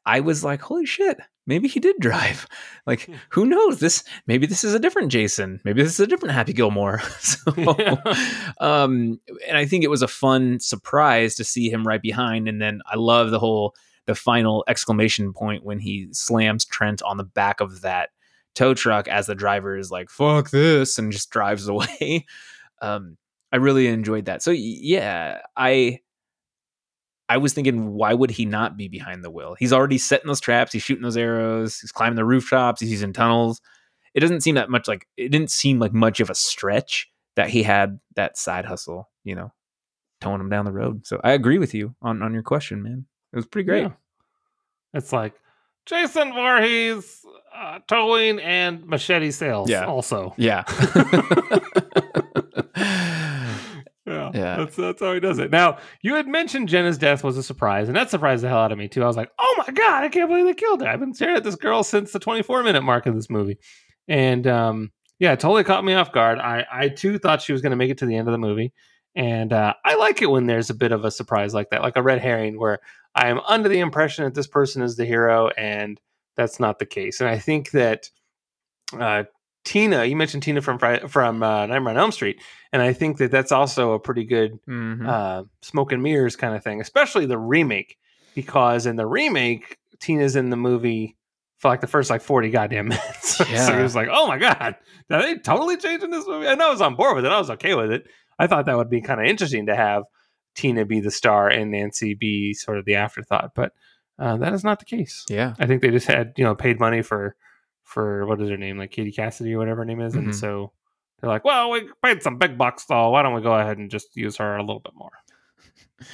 I was like, holy shit, maybe he did drive. Like, who knows? This maybe this is a different Jason. Maybe this is a different Happy Gilmore. so um and I think it was a fun surprise to see him right behind. And then I love the whole the final exclamation point when he slams Trent on the back of that tow truck as the driver is like, fuck this, and just drives away. Um, I really enjoyed that. So yeah, I I was thinking, why would he not be behind the wheel? He's already setting those traps, he's shooting those arrows, he's climbing the rooftops, he's using tunnels. It doesn't seem that much like it didn't seem like much of a stretch that he had that side hustle, you know, towing him down the road. So I agree with you on on your question, man. It was pretty great. Yeah. It's like Jason Voorhees uh, towing and machete sales. Yeah. Also. Yeah. Yeah, Yeah. That's that's how he does it. Now, you had mentioned Jenna's death was a surprise, and that surprised the hell out of me too. I was like, "Oh my god, I can't believe they killed her!" I've been staring at this girl since the 24 minute mark of this movie, and um, yeah, it totally caught me off guard. I I too thought she was going to make it to the end of the movie, and uh, I like it when there's a bit of a surprise like that, like a red herring, where I am under the impression that this person is the hero, and that's not the case. And I think that uh, Tina, you mentioned Tina from from uh, Nightmare on Elm Street, and I think that that's also a pretty good Mhm. uh, smoke and mirrors kind of thing, especially the remake, because in the remake, Tina's in the movie for like the first like 40 goddamn minutes. so Yeah. it was like, oh my God, are they totally changing this movie? I know I was on board with it. I was okay with it. I thought that would be kind of interesting to have Tina be the star and Nancy be sort of the afterthought, but uh, that is not the case. yeah. I think they just had, you know, paid money for for what is her name, like Katie Cassidy or whatever her name is. Mhm. And so they're like, well, we paid some big bucks, so why don't we go ahead and just use her a little bit more?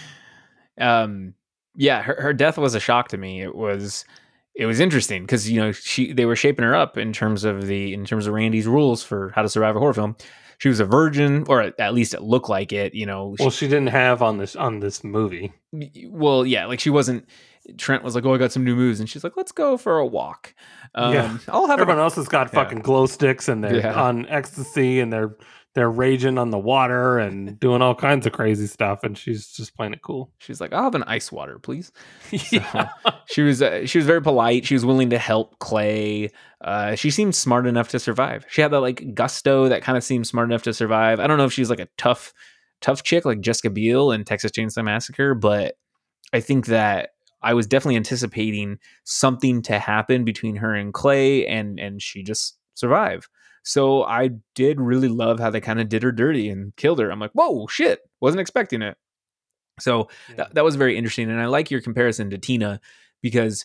um yeah her, her death was a shock to me it was it was interesting because you know she they were shaping her up in terms of the in terms of randy's rules for how to survive a horror film she was a virgin or at- least it looked like it you know Well, she didn't have on this on this movie. well yeah like she wasn't trent was like oh i got some new moves and she's like let's go for a walk um Yeah. i'll have Everyone a, else has got Yeah. fucking glow sticks and they're Yeah. on ecstasy and they're they're raging on the water and doing all kinds of crazy stuff, and she's just playing it cool. she's like i'll have an ice water please yeah. she was uh, she was very polite. She was willing to help Clay. Uh, she seemed smart enough to survive. She had that like gusto that kind of seemed smart enough to survive. I don't know if she's like a tough tough chick like Jessica Biel in Texas Chainsaw Massacre, but I think that I was definitely anticipating something to happen between her and Clay, and and she just survived. So I did really love how they kind of did her dirty and killed her. I'm like, whoa, shit, wasn't expecting it. So that, that was very interesting and i like your comparison to tina because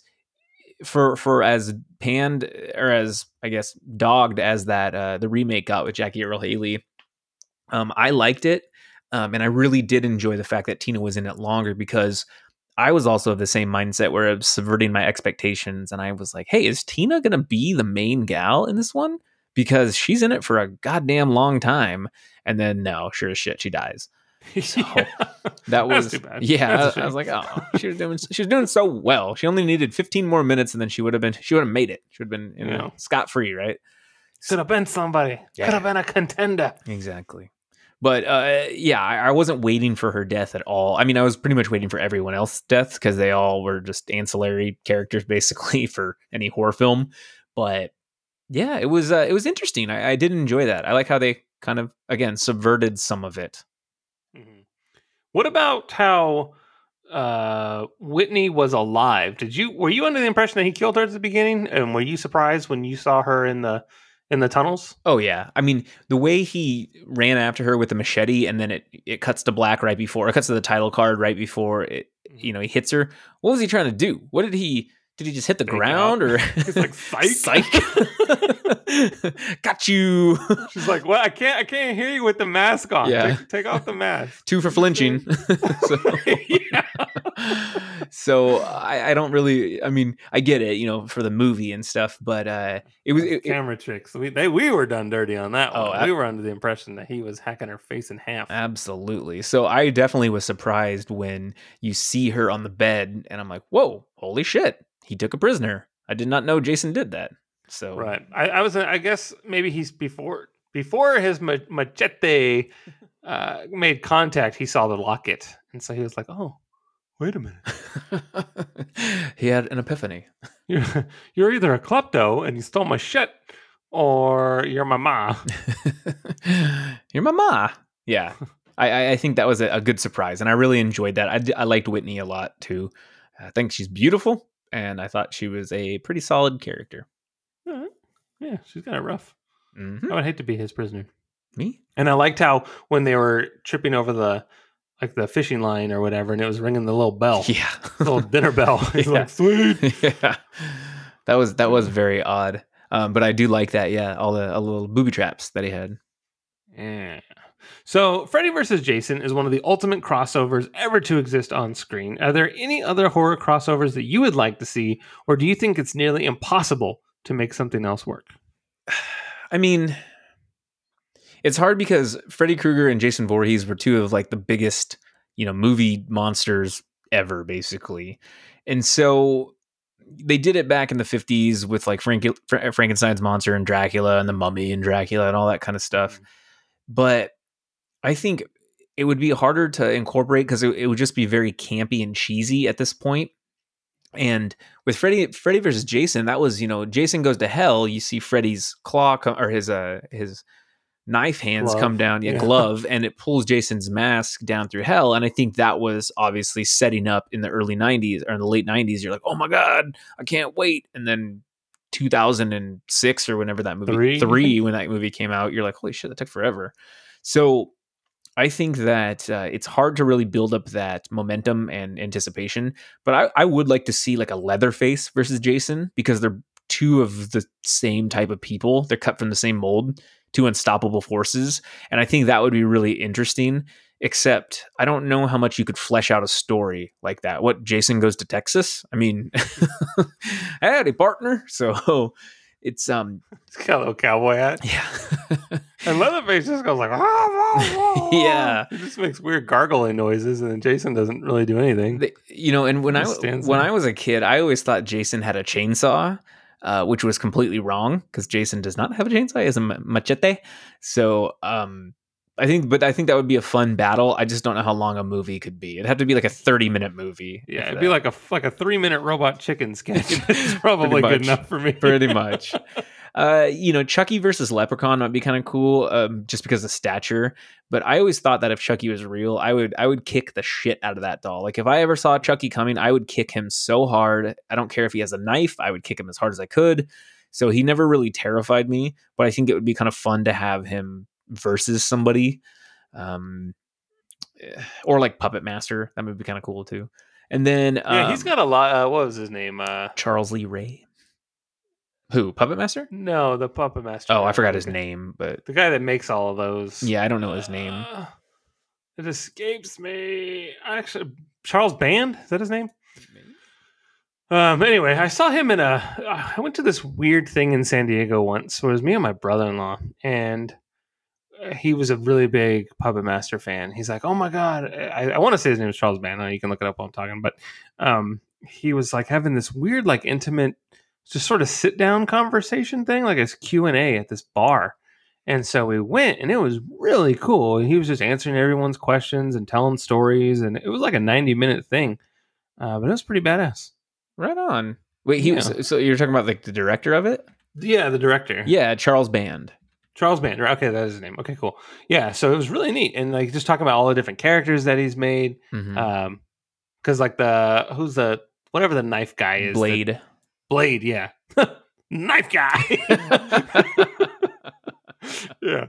for for as panned or as i guess dogged as that uh the remake got with jackie earle haley um i liked it um and i really did enjoy the fact that tina was in it longer because i was also of the same mindset where it was subverting my expectations and i was like hey is tina gonna be the main gal in this one because she's in it for a goddamn long time and then no sure as shit she dies So, Yeah. That was too bad. yeah. I, I was like, oh, she was doing she was doing so well. She only needed 15 more minutes, and then she would have been she would have made it. She would have been you know Yeah. scot free, right? Could have been somebody. Yeah. Could have been a contender. Exactly. But uh, yeah, I, I wasn't waiting for her death at all. I mean, I was pretty much waiting for everyone else's death because they all were just ancillary characters, basically, for any horror film. But yeah, it was uh, it was interesting. I, I did enjoy that. I like how they kind of again subverted some of it. Mhm. What about how uh, Whitney was alive? Did you were you under the impression that he killed her at the beginning? And were you surprised when you saw her in the in the tunnels? Oh yeah, I mean the way he ran after her with the machete, and then it it cuts to black right before it cuts to the title card right before it. You know, he hits her. What was he trying to do? What did he? Did he just hit the ground, or He's like, "Psych." psych? Got you. She's like, "Well, I can't, I can't hear you with the mask on. Yeah. Take, take off the mask." Two for flinching. so, yeah. so I, I don't really. I mean, I get it, you know, for the movie and stuff, but uh, it was. It, it- camera tricks. We they we were done dirty on that Oh, one. I- we were under the impression that he was hacking her face in half. Absolutely. So I definitely was surprised when you see her on the bed, and I'm like, "Whoa, holy shit! He took a prisoner." I did not know Jason did that. So Right. I, I was. I guess maybe he's before before his ma- machete uh, made contact. He saw the locket, and so he was like, "Oh, wait a minute. he had an epiphany. You're you're either a klepto and you stole my shit, or you're my ma." You're my ma. Yeah. I, I- think that was a, a good surprise, and I really enjoyed that. I, I liked Whitney a lot too. I think she's beautiful, and I thought she was a pretty solid character. Yeah, she's kind of rough. Mhm. I would hate to be his prisoner. Me? And I liked how when they were tripping over the like the fishing line or whatever, and it was ringing the little bell, Yeah. the little dinner bell. He's Yeah. like, "Sweet." yeah, that was that was very odd. Um, but I do like that. Yeah, all the all the little booby traps that he had. Yeah. So, Freddy vs. Jason is one of the ultimate crossovers ever to exist on screen. Are there any other horror crossovers that you would like to see, or do you think it's nearly impossible to make something else work? I mean, it's hard because Freddy Krueger and Jason Voorhees were two of like the biggest, you know, movie monsters ever, basically, and so they did it back in the 50s with like Frank- Fra- Frankenstein's monster and Dracula and the mummy and Dracula and all that kind of stuff. Mm-hmm. But I think it would be harder to incorporate because it, it would just be very campy and cheesy at this point. And with Freddy, Freddy versus Jason, that was you know Jason goes to hell. You see Freddy's claw come, or his uh his knife hands Glove. come down, yeah, Yeah. glove, and it pulls Jason's mask down through hell. And I think that was obviously setting up in the early '90s or in the late '90s. You're like, oh my god, I can't wait. And then 2006 or whenever that movie Three. three when that movie came out, you're like, holy shit, that took forever. So I think that uh, it's hard to really build up that momentum and anticipation. But I, I would like to see like a Leatherface versus Jason because they're two of the same type of people. They're cut from the same mold, two unstoppable forces. And I think that would be really interesting. Except I don't know how much you could flesh out a story like that. What Jason goes to Texas? I mean, howdy, partner. So it's um It's got a little cowboy hat. yeah. And Leatherface just goes like, "Ah, ah, ah." Yeah. He just makes weird gargling noises, and then Jason doesn't really do anything. The- you know, and when I when there. I was a kid, I always thought Jason had a chainsaw, uh, which was completely wrong because Jason does not have a chainsaw; he has a machete. So, um, I think, but I think that would be a fun battle. I just don't know how long a movie could be. It'd have to be like a thirty minute movie. Yeah, it'd be like a like a three minute robot chicken sketch. it's probably good enough for me. pretty much. Uh, you know, Chucky versus Leprechaun might be kind of cool, um, just because of stature. But I always thought that if Chucky was real, I would I would kick the shit out of that doll. Like if I ever saw Chucky coming, I would kick him so hard. I don't care if he has a knife, I would kick him as hard as I could. So he never really terrified me, but I think it would be kind of fun to have him versus somebody, um, eh, or like Puppet Master. That would be kind of cool too. And then yeah, he's um, got a lot. Uh, what was his name? Uh, Charles Lee Ray. Who Puppet Master? no, the puppet master. Oh, I forgot his name, but The guy that makes all of those. yeah, I don't know his name. Uh, it escapes me. Actually, Charles Band is that his name? Um. Anyway, I saw him in a. I went to this weird thing in San Diego once. Where it was me and my brother-in-law, and he was a really big Puppet Master fan. He's like, oh my god, I, I want to say his name is Charles Band. You can look it up while I'm talking, but um, he was like having this weird, like intimate, just sort of sit down conversation thing, like his Q and A at this bar. And so we went, and it was really cool. He was just answering everyone's questions and telling stories, and it was like a 90 minute thing, uh, but it was pretty badass. Right on. Wait, he Yeah. was so you're talking about like the director of it? Yeah, the director. Yeah, Charles Band. Charles Bander. Okay, that is his name. Okay, cool. Yeah, so it was really neat, and like just talking about all the different characters that he's made. Mhm. Um, because like the who's the whatever the knife guy is, the- Blade. Blade, yeah, knife guy. yeah,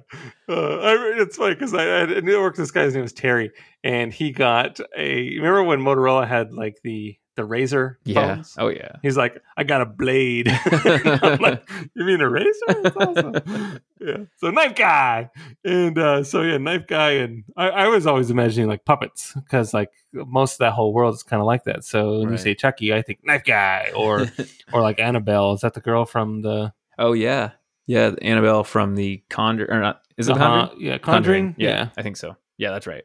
uh, I, it's funny because I, I in New York, this guy's name was Terry, and he got a. Remember when Motorola had like the the razor yeah. phones? Oh yeah. He's like, I got a blade. I'm like, you mean a razor? That's awesome. yeah. So knife guy, and uh, so yeah, knife guy, and I, I was always imagining like puppets because like most of that whole world is kind of like that. So when you say Chucky, I think knife guy, or or like Annabelle. Is that the girl from the? oh yeah. Yeah, Annabelle from the Conjure or not is it uh-huh, Conjuring? Yeah, Conjuring. Yeah, Yeah. I think so. Yeah, that's right.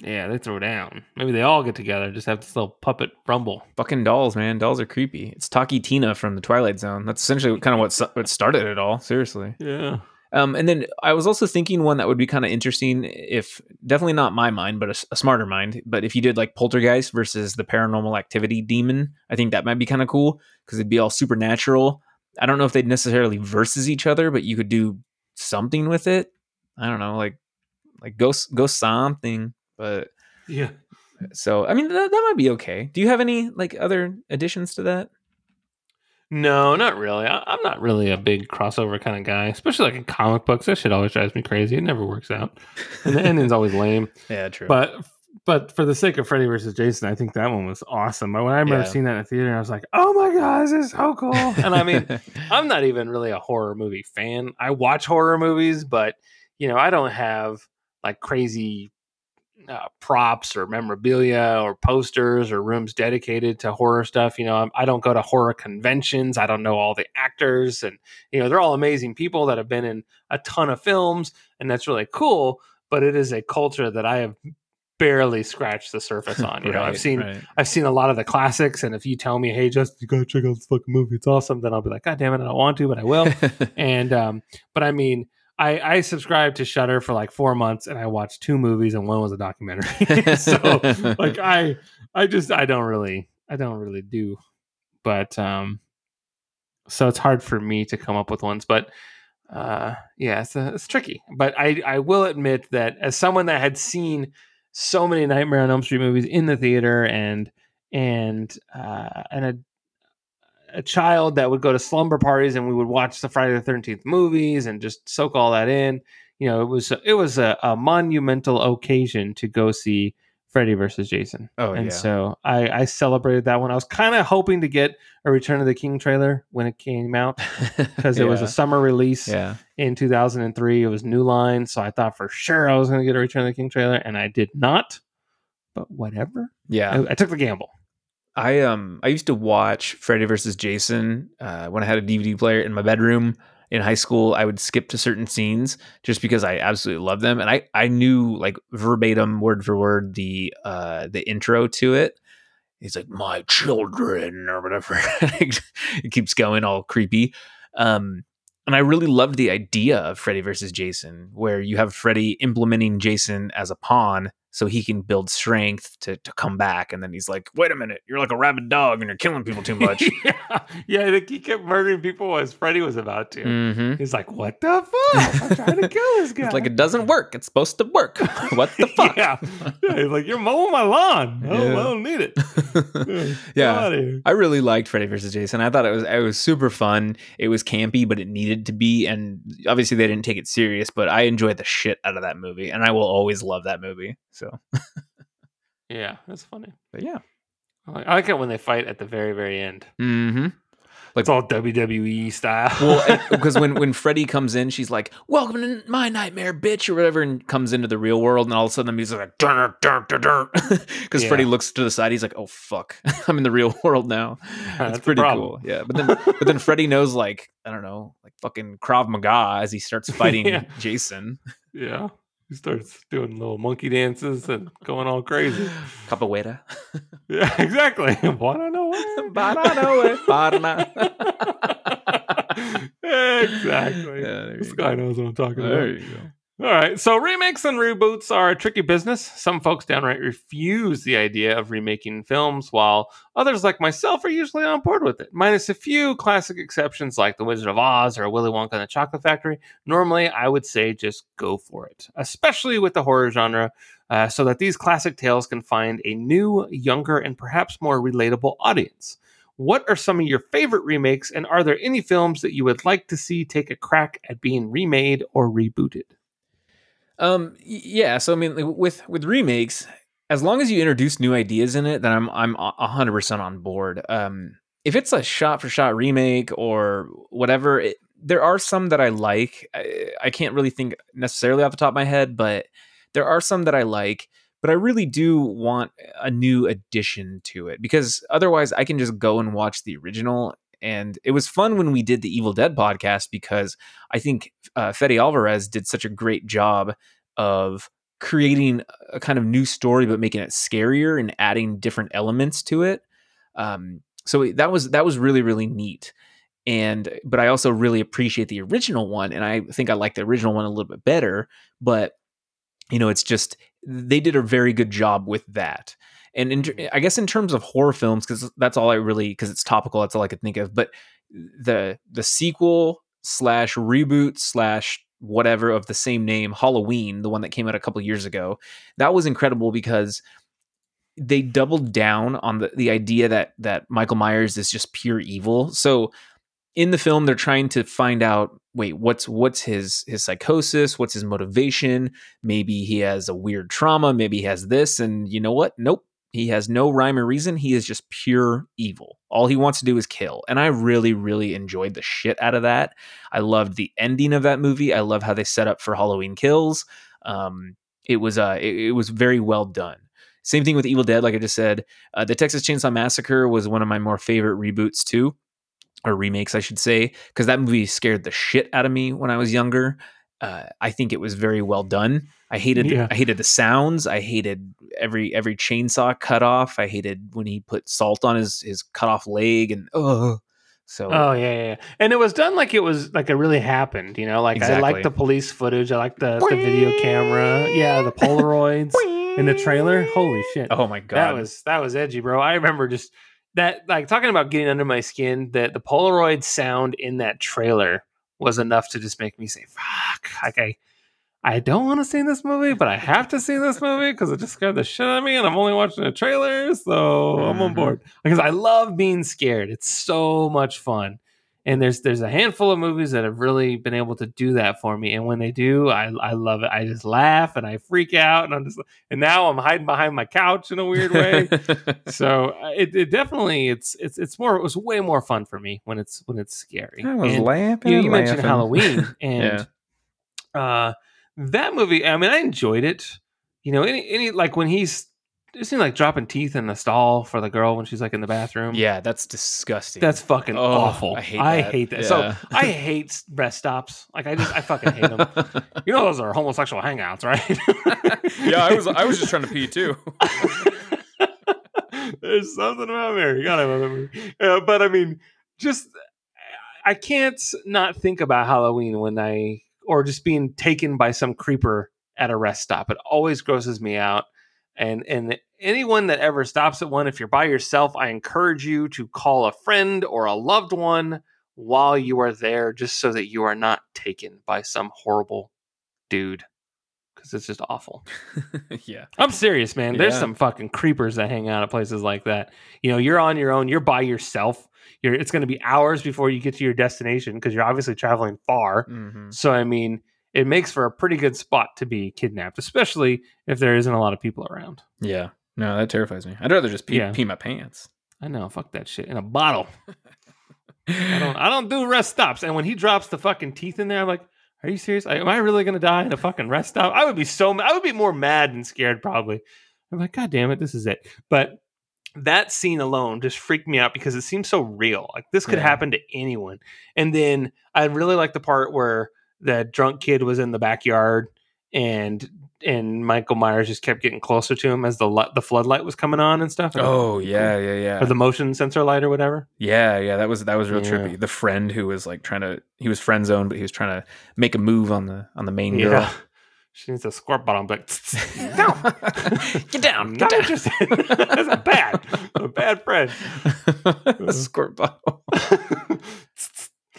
Yeah, They throw down. Maybe they all get together, just have this little puppet rumble. Fucking dolls, man. Dolls are creepy. It's Talky Tina from the Twilight Zone. That's essentially kind of what what started it all. Seriously. Yeah. Um, and then I was also thinking one that would be kind of interesting if definitely not my mind, but a smarter mind. But if you did like Poltergeist versus the Paranormal Activity demon, I think that might be kind of cool because it'd be all supernatural. I don't know if they'd necessarily versus each other, but you could do something with it. I don't know, like like go go something. But Yeah. so I mean that, that might be okay. Do you have any like other additions to that? No, not really. I, I'm not really a big crossover kind of guy, especially like in comic books. That shit always drives me crazy. It never works out, and the ending's always lame. Yeah, true. But but for the sake of Freddy versus Jason, I think that one was awesome. But when I remember Yeah. seeing that in the theater, I was like, "Oh my god, this is so cool!" And I mean, I'm not even really a horror movie fan. I watch horror movies, but you know, I don't have like crazy uh, props or memorabilia or posters or rooms dedicated to horror stuff. You know, I'm, I don't go to horror conventions. I don't know all the actors, and you know, they're all amazing people that have been in a ton of films, and that's really cool. But it is a culture that I have barely scratched the surface on. You know, I've seen right. I've seen a lot of the classics, and if you tell me, "Hey, Justin, you gotta check out this fucking movie. It's awesome," then I'll be like, "God damn it, I don't want to, but I will." and um, but I mean, I I subscribed to Shudder for like four months, and I watched two movies, and one was a documentary. so like I I just I don't really I don't really do, but um, so it's hard for me to come up with ones, but. Uh yeah, it's, uh, it's tricky, but I I will admit that as someone that had seen so many Nightmare on Elm Street movies in the theater and and uh, and a a child that would go to slumber parties and we would watch the Friday the Thirteenth movies and just soak all that in. You know, it was it was a, a monumental occasion to go see Freddy versus Jason. oh yeah. and yeah. so I, I celebrated that one. I was kind of hoping to get a Return of the King trailer when it came out because it was a summer release yeah. in 2003. It was New Line, so I thought for sure I was going to get a Return of the King trailer, and I did not. But whatever, Yeah. I, I took the gamble. I um I used to watch Freddy vs. Jason uh, when I had a DVD player in my bedroom in high school. I would skip to certain scenes just because I absolutely loved them, and I I knew like verbatim, word for word, the uh the intro to it. He's like my children or whatever. it keeps going all creepy. Um, and I really loved the idea of Freddy versus Jason, where you have Freddy implementing Jason as a pawn so he can build strength to, to come back. And then he's like, wait a minute, you're like a rabid dog and you're killing people too much. yeah, yeah. I think he kept murdering people as Freddy was about to. mm-hmm. He's like, "What the fuck? I'm trying to kill this guy." It's like, it doesn't work. It's supposed to work. what the fuck? yeah. yeah. He's like, "You're mowing my lawn. I don't, I don't need it." Yeah, Yeah. get outta here. I really liked Freddy vs. Jason. I thought it was it was super fun. It was campy, but it needed to be. And obviously, they didn't take it serious. But I enjoyed the shit out of that movie, and I will always love that movie. So, Yeah, that's funny. but yeah, I like, I like it when they fight at the very, very end. mm-hmm. Like It's all WWE style. Well, because when when Freddy comes in, she's like, "Welcome to my nightmare, bitch," or whatever, and comes into the real world, and all of a sudden the music's like, "Dun dun dun dun," because Yeah. Freddy looks to the side, he's like, "Oh fuck, I'm in the real world now." That's That's pretty cool. Yeah, but then but then Freddy knows like I don't know, like fucking Krav Maga as he starts fighting Yeah. Jason. Yeah. He starts doing little monkey dances and going all crazy. Capoeira. Yeah, exactly. Wanna know where? Para no es exactly. Yeah, this guy knows what I'm talking about. There you go. All right. So remakes and reboots are a tricky business. Some folks downright refuse the idea of remaking films, while others, like myself, are usually on board with it. Minus a few classic exceptions like The Wizard of Oz or Willy Wonka and the Chocolate Factory. Normally, I would say just go for it, especially with the horror genre, uh, so that these classic tales can find a new, younger, and perhaps more relatable audience. What are some of your favorite remakes, and are there any films that you would like to see take a crack at being remade or rebooted? Um, yeah. So I mean, with with remakes, as long as you introduce new ideas in it, then I'm I'm hundred percent on board. Um, if it's a shot for shot remake or whatever, it, there are some that I like. I, I can't really think necessarily off the top of my head, but there are some that I like. But I really do want a new addition to it because otherwise, I can just go and watch the original. And it was fun when we did the Evil Dead podcast because I think uh, Fede Alvarez did such a great job of creating a kind of new story but making it scarier and adding different elements to it. Um, so that was that was really really neat. And but i also really appreciate the original one and i think i like the original one a little bit better but you know it's just they did a very good job with that and in, i guess in terms of horror films because that's all i really because it's topical that's all i could think of but the the sequel slash reboot slash whatever of the same name, Halloween, the one that came out a couple years ago, that was incredible because they doubled down on the, the idea that that Michael Myers is just pure evil. So in the film they're trying to find out wait what's what's his his psychosis? What's his motivation? Maybe he has a weird trauma maybe he has this and you know what? Nope he has no rhyme or reason. He is just pure evil. All he wants to do is kill. And I really, really enjoyed the shit out of that. I loved the ending of that movie. I love how they set up for Halloween Kills. Um, it was uh, it, it, was very well done. Same thing with Evil Dead, like I just said. Uh, the Texas Chainsaw Massacre was one of my more favorite reboots too, or remakes, I should say, because that movie scared the shit out of me when I was younger. Uh, I think it was very well done. I hated yeah. I hated the sounds. I hated every every chainsaw cut off. I hated when he put salt on his his cut off leg and oh. So oh yeah, yeah, and it was done like it was like it really happened. You know, like exactly. I like the police footage. I like the, the video camera. Yeah, the Polaroids in the trailer. Holy shit! Oh my god, that was that was edgy, bro. I remember just that like talking about getting under my skin. That the Polaroid sound in that trailer was enough to just make me say fuck. Like I I don't want to see this movie, but I have to see this movie because it just scared the shit out of me, and I'm only watching a trailer, so. I'm on mm-hmm. board. Because I love being scared; it's so much fun. And there's there's a handful of movies that have really been able to do that for me, and when they do, I I love it. I just laugh and I freak out, and I'm just and now I'm hiding behind my couch in a weird way. so uh, it, it definitely it's it's it's more it was way more fun for me when it's when it's scary. I was and, laughing. You, you mentioned Halloween, and yeah. uh that movie, I mean, I enjoyed it. You know, any any like when he's it seemed like dropping teeth in the stall for the girl when she's like in the bathroom. Yeah, that's disgusting. That's fucking oh, awful. I hate that. I hate that. Yeah. So I hate rest stops. Like I just I fucking hate them. you know those are homosexual hangouts, right? yeah, I was I was just trying to pee too. There's something about Mary. You gotta have a uh, but I mean, just I can't not think about Halloween when I or just being taken by some creeper at a rest stop. It always grosses me out. And and anyone that ever stops at one, if you're by yourself, I encourage you to call a friend or a loved one while you are there, just so that you are not taken by some horrible dude. Because it's just awful. yeah. I'm serious, man. There's some fucking creepers that hang out at places like that. You know, you're on your own, you're by yourself you're it's going to be hours before you get to your destination because you're obviously traveling far. Mm-hmm. So I mean, it makes for a pretty good spot to be kidnapped, especially if there isn't a lot of people around. Yeah, no, that terrifies me. I'd rather just pee, yeah. pee my pants. I know, fuck that shit in a bottle. I don't, I don't do rest stops. And when he drops the fucking teeth in there, I'm like, are you serious? Am I really gonna die in a fucking rest stop? I would be so, I would be more mad than scared probably. I'm like, God damn it, this is it. But that scene alone just freaked me out because it seems so real. Like this could yeah. happen to anyone. And then I really like the part where the drunk kid was in the backyard and and Michael Myers just kept getting closer to him as the li- the floodlight was coming on and stuff. Oh yeah, yeah, yeah. or the motion sensor light or whatever. Yeah, yeah, that was that was real Yeah. trippy. The friend who was like trying to he was friend zoned, but he was trying to make a move on the on the main girl. Yeah, she needs a squirt bottle. I'm like, down, get down, not get down. interested. That's a bad, a bad friend. a squirt bottle.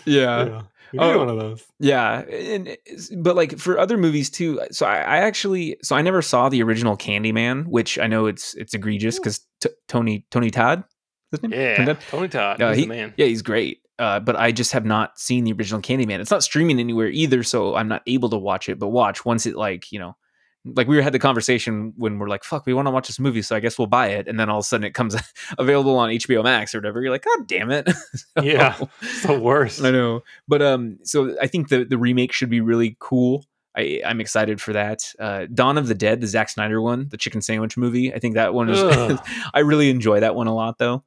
Yeah, yeah, we need Oh. one of those. yeah, and but like for other movies too. So I, I actually, so I never saw the original Candyman, which I know it's it's egregious because t- Tony Tony Todd, is his name? Tony Yeah, Todd? Tony Todd, Uh, he's he- the man. Yeah, he's great. Uh, but I just have not seen the original Candyman. It's not streaming anywhere either, so I'm not able to watch it. But watch once it like you know, like we had the conversation when we're like, "Fuck, we want to watch this movie," so I guess we'll buy it. And then all of a sudden it comes available on HBO Max or whatever. You're like, "God damn it!" Yeah. It's the worst. I know. But um, so I think the the remake should be really cool. I, I'm excited for that. Uh, Dawn of the Dead, the Zack Snyder one, the chicken sandwich movie. I think that one is. I really enjoy that one a lot, though.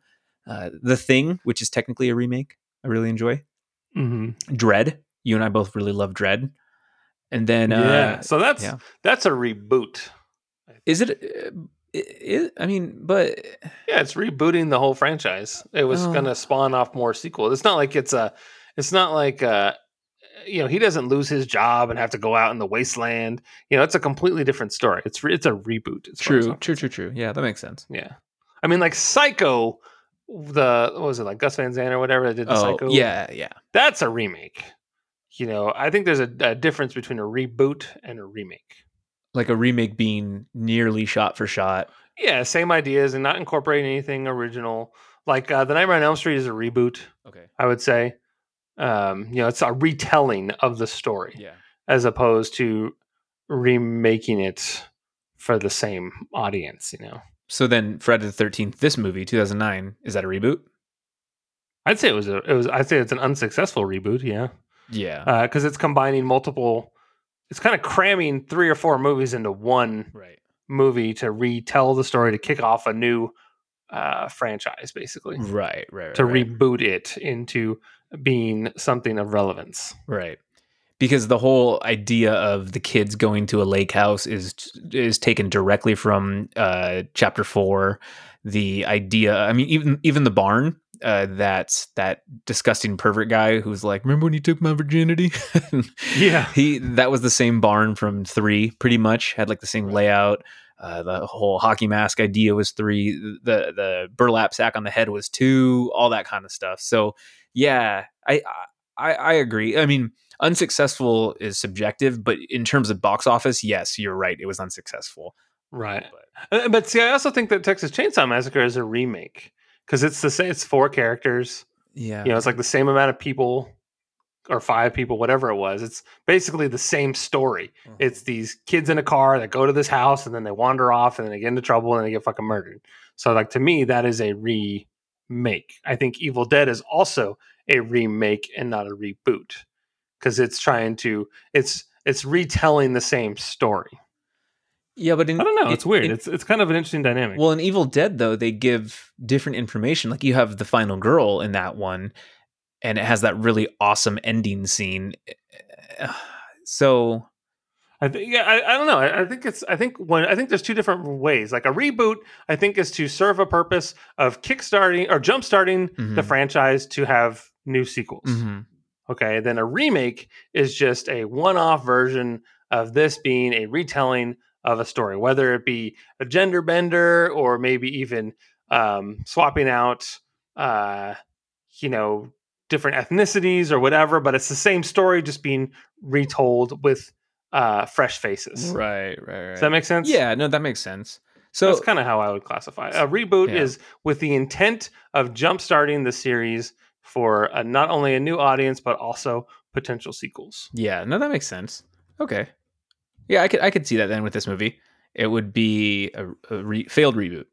Uh, the Thing, which is technically a remake, I really enjoy. Mm-hmm. Dredd, you and I both really love Dredd. And then, uh, yeah, so that's yeah. that's a reboot. is it? Uh, i- i- mean, but Yeah, it's rebooting the whole franchise. It was Oh. going to spawn off more sequels. It's not like it's a. It's not like uh you know he doesn't lose his job and have to go out in the wasteland. You know, it's a completely different story. It's it's a reboot. as true, true, true, true. Yeah, that makes sense. Yeah, I mean, like Psycho, the what was it like Gus Van Sant or whatever that did the Oh, Psycho? yeah, yeah. that's a remake. You know, I think there's a, a difference between a reboot and a remake. Like a remake being nearly shot for shot. Yeah, same ideas and not incorporating anything original. Like uh, the Nightmare on Elm Street is a reboot. Okay. I would say. Um, you know, it's a retelling of the story Yeah. as opposed to remaking it for the same audience. You know, So then, Friday the Thirteenth, this movie, two thousand nine, is that a reboot? I'd say it was a. It was. I'd say it's an unsuccessful reboot. Yeah, Yeah. because it's combining multiple. It's kind of cramming three or four movies into one right. movie to retell the story to kick off a new uh, franchise, basically Right. Right. right to right. reboot it into being something of relevance. Right. Because the whole idea of the kids going to a lake house is is taken directly from uh, chapter four. The idea, I mean, even even the barn, uh, that that disgusting pervert guy who's like, "Remember when you took my virginity?" Yeah. he that was the same barn from three, pretty much had like the same layout. Uh, the whole hockey mask idea was three. The the burlap sack on the head was two. All that kind of stuff. So yeah, I I, I agree. I mean, unsuccessful is subjective, but in terms of box office, yes, you're right. It was unsuccessful. Right. But Uh, But see, I also think that Texas Chainsaw Massacre is a remake because it's the same. It's four characters. yeah, You know, it's like the same amount of people or five people, whatever it was. It's basically the same story. Mm-hmm. It's these kids in a car that go to this house and then they wander off and then they get into trouble and they get fucking murdered. So, like to me, that is a remake. I think Evil Dead is also a remake and not a reboot because it's trying to it's it's retelling the same story. Yeah, but in, I don't know. It's weird. in- it's it's kind of an interesting dynamic. Well, in Evil Dead, though, they give different information. Like you have the final girl in that one, and it has that really awesome ending scene. So I think yeah, I, I don't know. I, I think it's I think when I think there's two different ways. Like a reboot, I think is to serve a purpose of kickstarting or jumpstarting the Mhm. franchise to have new sequels. mhm. Okay, then a remake is just a one-off version of this being a retelling of a story, whether it be a gender bender or maybe even um, swapping out, uh, you know, different ethnicities or whatever. But it's the same story, just being retold with uh, fresh faces. right, right, right. Does that make sense? yeah, no, that makes sense. So that's kind of how I would classify it. A reboot Yeah. is with the intent of jumpstarting the series for a, not only a new audience but also potential sequels. yeah, no, that makes sense. Okay, yeah, I could I could see that then with this movie. It would be a, a re- failed reboot.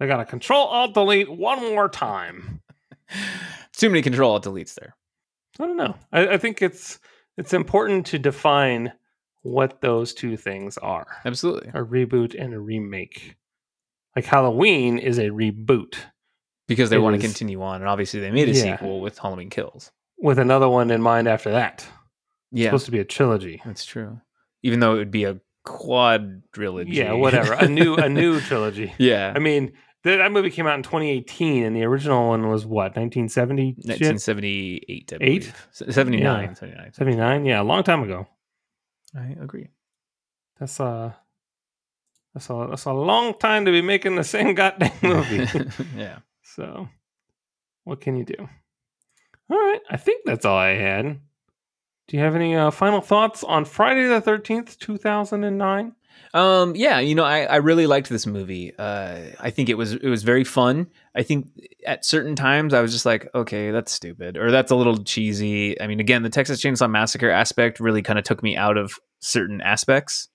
I got to control alt delete one more time. Too many control alt deletes there. I don't know. I, I think it's it's important to define what those two things are: Absolutely, a reboot and a remake. Like Halloween is a reboot because they It want to continue on, and obviously they made a Yeah. sequel with Halloween Kills. with another one in mind after that. It's Yeah, supposed to be a trilogy. That's true. Even though it would be a quadrilogy. Yeah, whatever. A new a new trilogy. yeah. I mean, th- that movie came out in 2018, and the original one was what 1970? 1978, I Eight? believe. 79. Yeah. 79. 79. Yeah, a long time ago. I agree. That's uh that's a that's a long time to be making the same goddamn movie. yeah. so, what can you do? All right, I think that's all I had. Do you have any uh, final thoughts on Friday the Thirteenth, two thousand and nine? Um, yeah, you know, I, I really liked this movie. Uh, I think it was it was very fun. I think at certain times I was just like, okay, that's stupid, or that's a little cheesy. I mean, again, the Texas Chainsaw Massacre aspect really kind of took me out of certain aspects.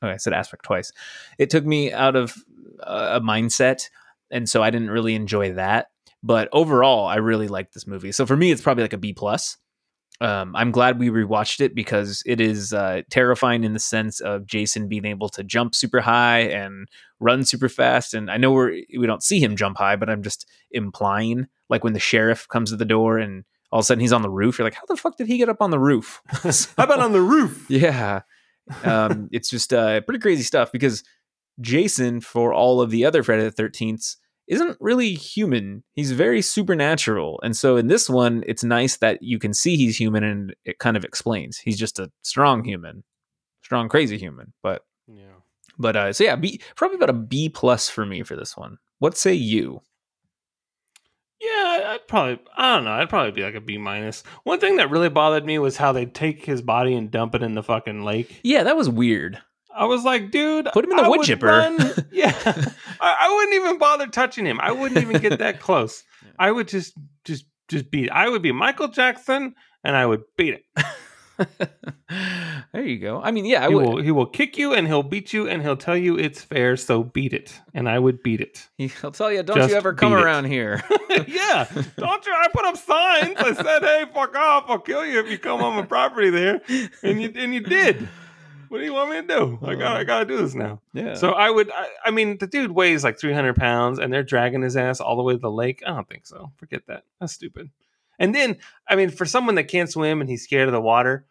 Oh, I said aspect twice. It took me out of uh, a mindset, and so I didn't really enjoy that. But overall, I really liked this movie. So for me, it's probably like a B plus. Um, I'm glad we rewatched it because it is uh, terrifying in the sense of Jason being able to jump super high and run super fast. And I know we're we don't see him jump high, but I'm just implying like when the sheriff comes to the door and all of a sudden he's on the roof. You're like, how the fuck did he get up on the roof? How about on the roof? yeah, um, it's just uh, pretty crazy stuff because Jason, for all of the other Friday the Thirteenths, isn't really human. He's very supernatural, and so in this one, it's nice that you can see he's human, and it kind of explains he's just a strong human, strong crazy human. But Yeah. but uh, so yeah, B, probably about a B plus for me for this one. What say you? Yeah, I'd probably I don't know, I'd probably be like a B minus. One thing that really bothered me was how they take his body and dump it in the fucking lake. Yeah, that was weird. I was like, dude, Put him in the I wood chipper. run- Yeah, I, I wouldn't even bother touching him. I wouldn't even get that close. Yeah. I would just, just, just beat. I would be Michael Jackson, and I would beat it. there you go. I mean, yeah, I he would. will, he will kick you, and he'll beat you, and he'll tell you it's fair. So beat it, and I would beat it. He'll tell you, don't Just you ever come beat it." around here. yeah, don't you? I put up signs. I said, "Hey, fuck off! I'll kill you if you come on my property there," and you and you did. What do you want me to do? I got I um, gotta do this now. yeah. So I would. I, I mean, the dude weighs like 300 pounds, and they're dragging his ass all the way to the lake. I don't think so. Forget that. That's stupid. And then, I mean, for someone that can't swim and he's scared of the water,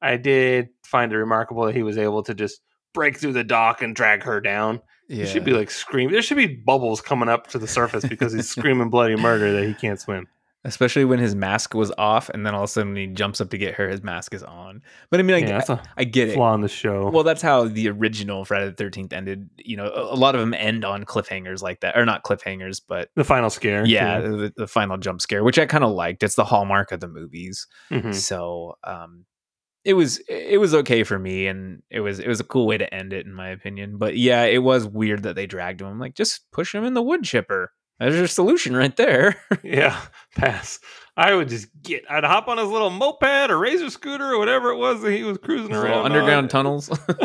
I did find it remarkable that he was able to just break through the dock and drag her down. yeah. He should be like screaming. There should be bubbles coming up to the surface because he's screaming bloody murder that he can't swim. Especially when his mask was off, and then all of a sudden when he jumps up to get her, his mask is on. But I mean, I, yeah, I get it. flaw in the show. Well, that's how the original Friday the Thirteenth ended. You know, a, a lot of them end on cliffhangers like that, or not cliffhangers, but the final scare. yeah, the, the final jump scare, which I kind of liked. It's the hallmark of the movies. Mhm. So, um, it was it was okay for me, and it was it was a cool way to end it, in my opinion. But yeah, it was weird that they dragged him. I'm like, just push him in the wood chipper. There's your solution right there. Yeah, pass. I would just get. I'd hop on his little moped or razor scooter or whatever it was that he was cruising around. underground on. tunnels.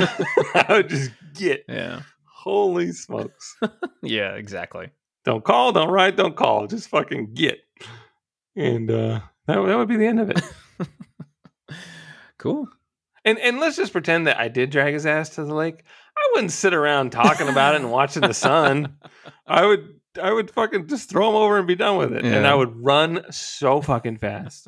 I would just get. yeah, Holy smokes! yeah, exactly. don't call, don't write, don't call. Just fucking get. And uh, that that would be the end of it. Cool. And and let's just pretend that I did drag his ass to the lake. I wouldn't sit around talking about it and watching the sun. I would I would fucking just throw them over and be done with it. And I would run so fucking fast.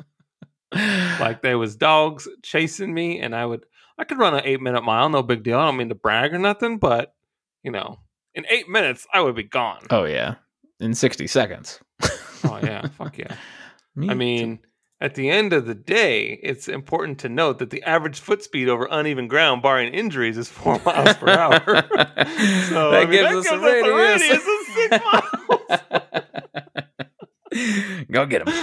like there was dogs chasing me and i would i could run an eight minute mile no big deal i don't mean to brag or nothing but you know in eight minutes i would be gone oh, yeah, in sixty seconds. Oh yeah fuck yeah Me i too. mean at the end of the day it's important to note that the average foot speed over uneven ground barring injuries is four miles per hour so that I mean, gives that us gives a us a radius. radius of six miles Go get him.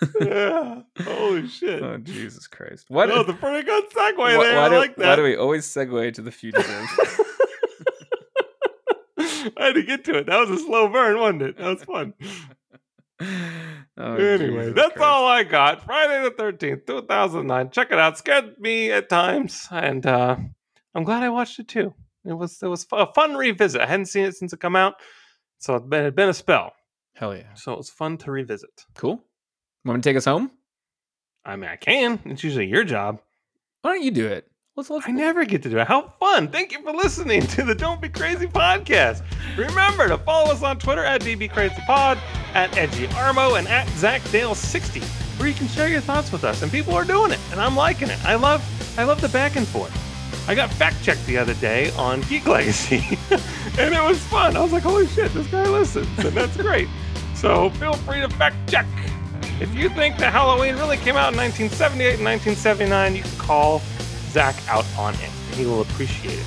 yeah holy shit oh Jesus Christ! Do, was pretty good segue why, there why i do, like that why do we always segue to the fugitive? I had to get to it. That was a slow burn, wasn't it? That was fun. Oh, anyway, Jesus that's Christ. all I got. Friday the 13th, 2009. Check it out. Scared me at times, and uh, I'm glad I watched it too. It was it was a fun revisit. I hadn't seen it since it come out, so it had been a spell. Hell yeah! So it was fun to revisit. Cool. Want to take us home? I mean, I can. It's usually your job. Why don't you do it? Let's let's. I never get to do it. How fun. Thank you for listening to the Don't Be Crazy podcast. Remember to follow us on Twitter at DBCrazyPod, at EdgyArmo, and at ZachDale60, where you can share your thoughts with us. And people are doing it, and I'm liking it. I love I love the back and forth. I got fact checked the other day on Geek Legacy, and it was fun. I was like, holy shit, this guy listens, and that's great. So feel free to fact check. If you think that Halloween really came out in 1978 and 1979, you can call Zach out on it. He will appreciate it.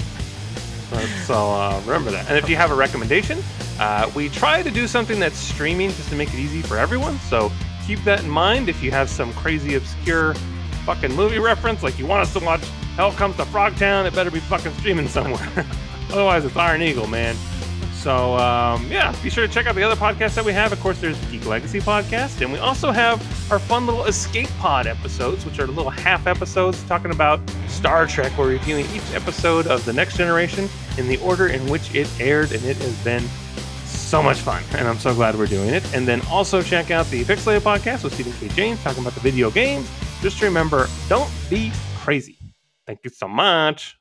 So uh, remember that. And if you have a recommendation, uh, we try to do something that's streaming just to make it easy for everyone. So keep that in mind. If you have some crazy obscure fucking movie reference, like you want us to watch Hell Comes to Frogtown, it better be fucking streaming somewhere. Otherwise, it's Iron Eagle, man. So um, yeah, be sure to check out the other podcasts that we have. Of course, there's the Geek Legacy podcast, and we also have our fun little Escape Pod episodes, which are little half episodes talking about Star Trek. We're reviewing each episode of the Next Generation in the order in which it aired, and it has been so much fun, and I'm so glad we're doing it. And then also check out the Pixelated podcast with Stephen K. James talking about the video games. Just remember, don't be crazy. Thank you so much.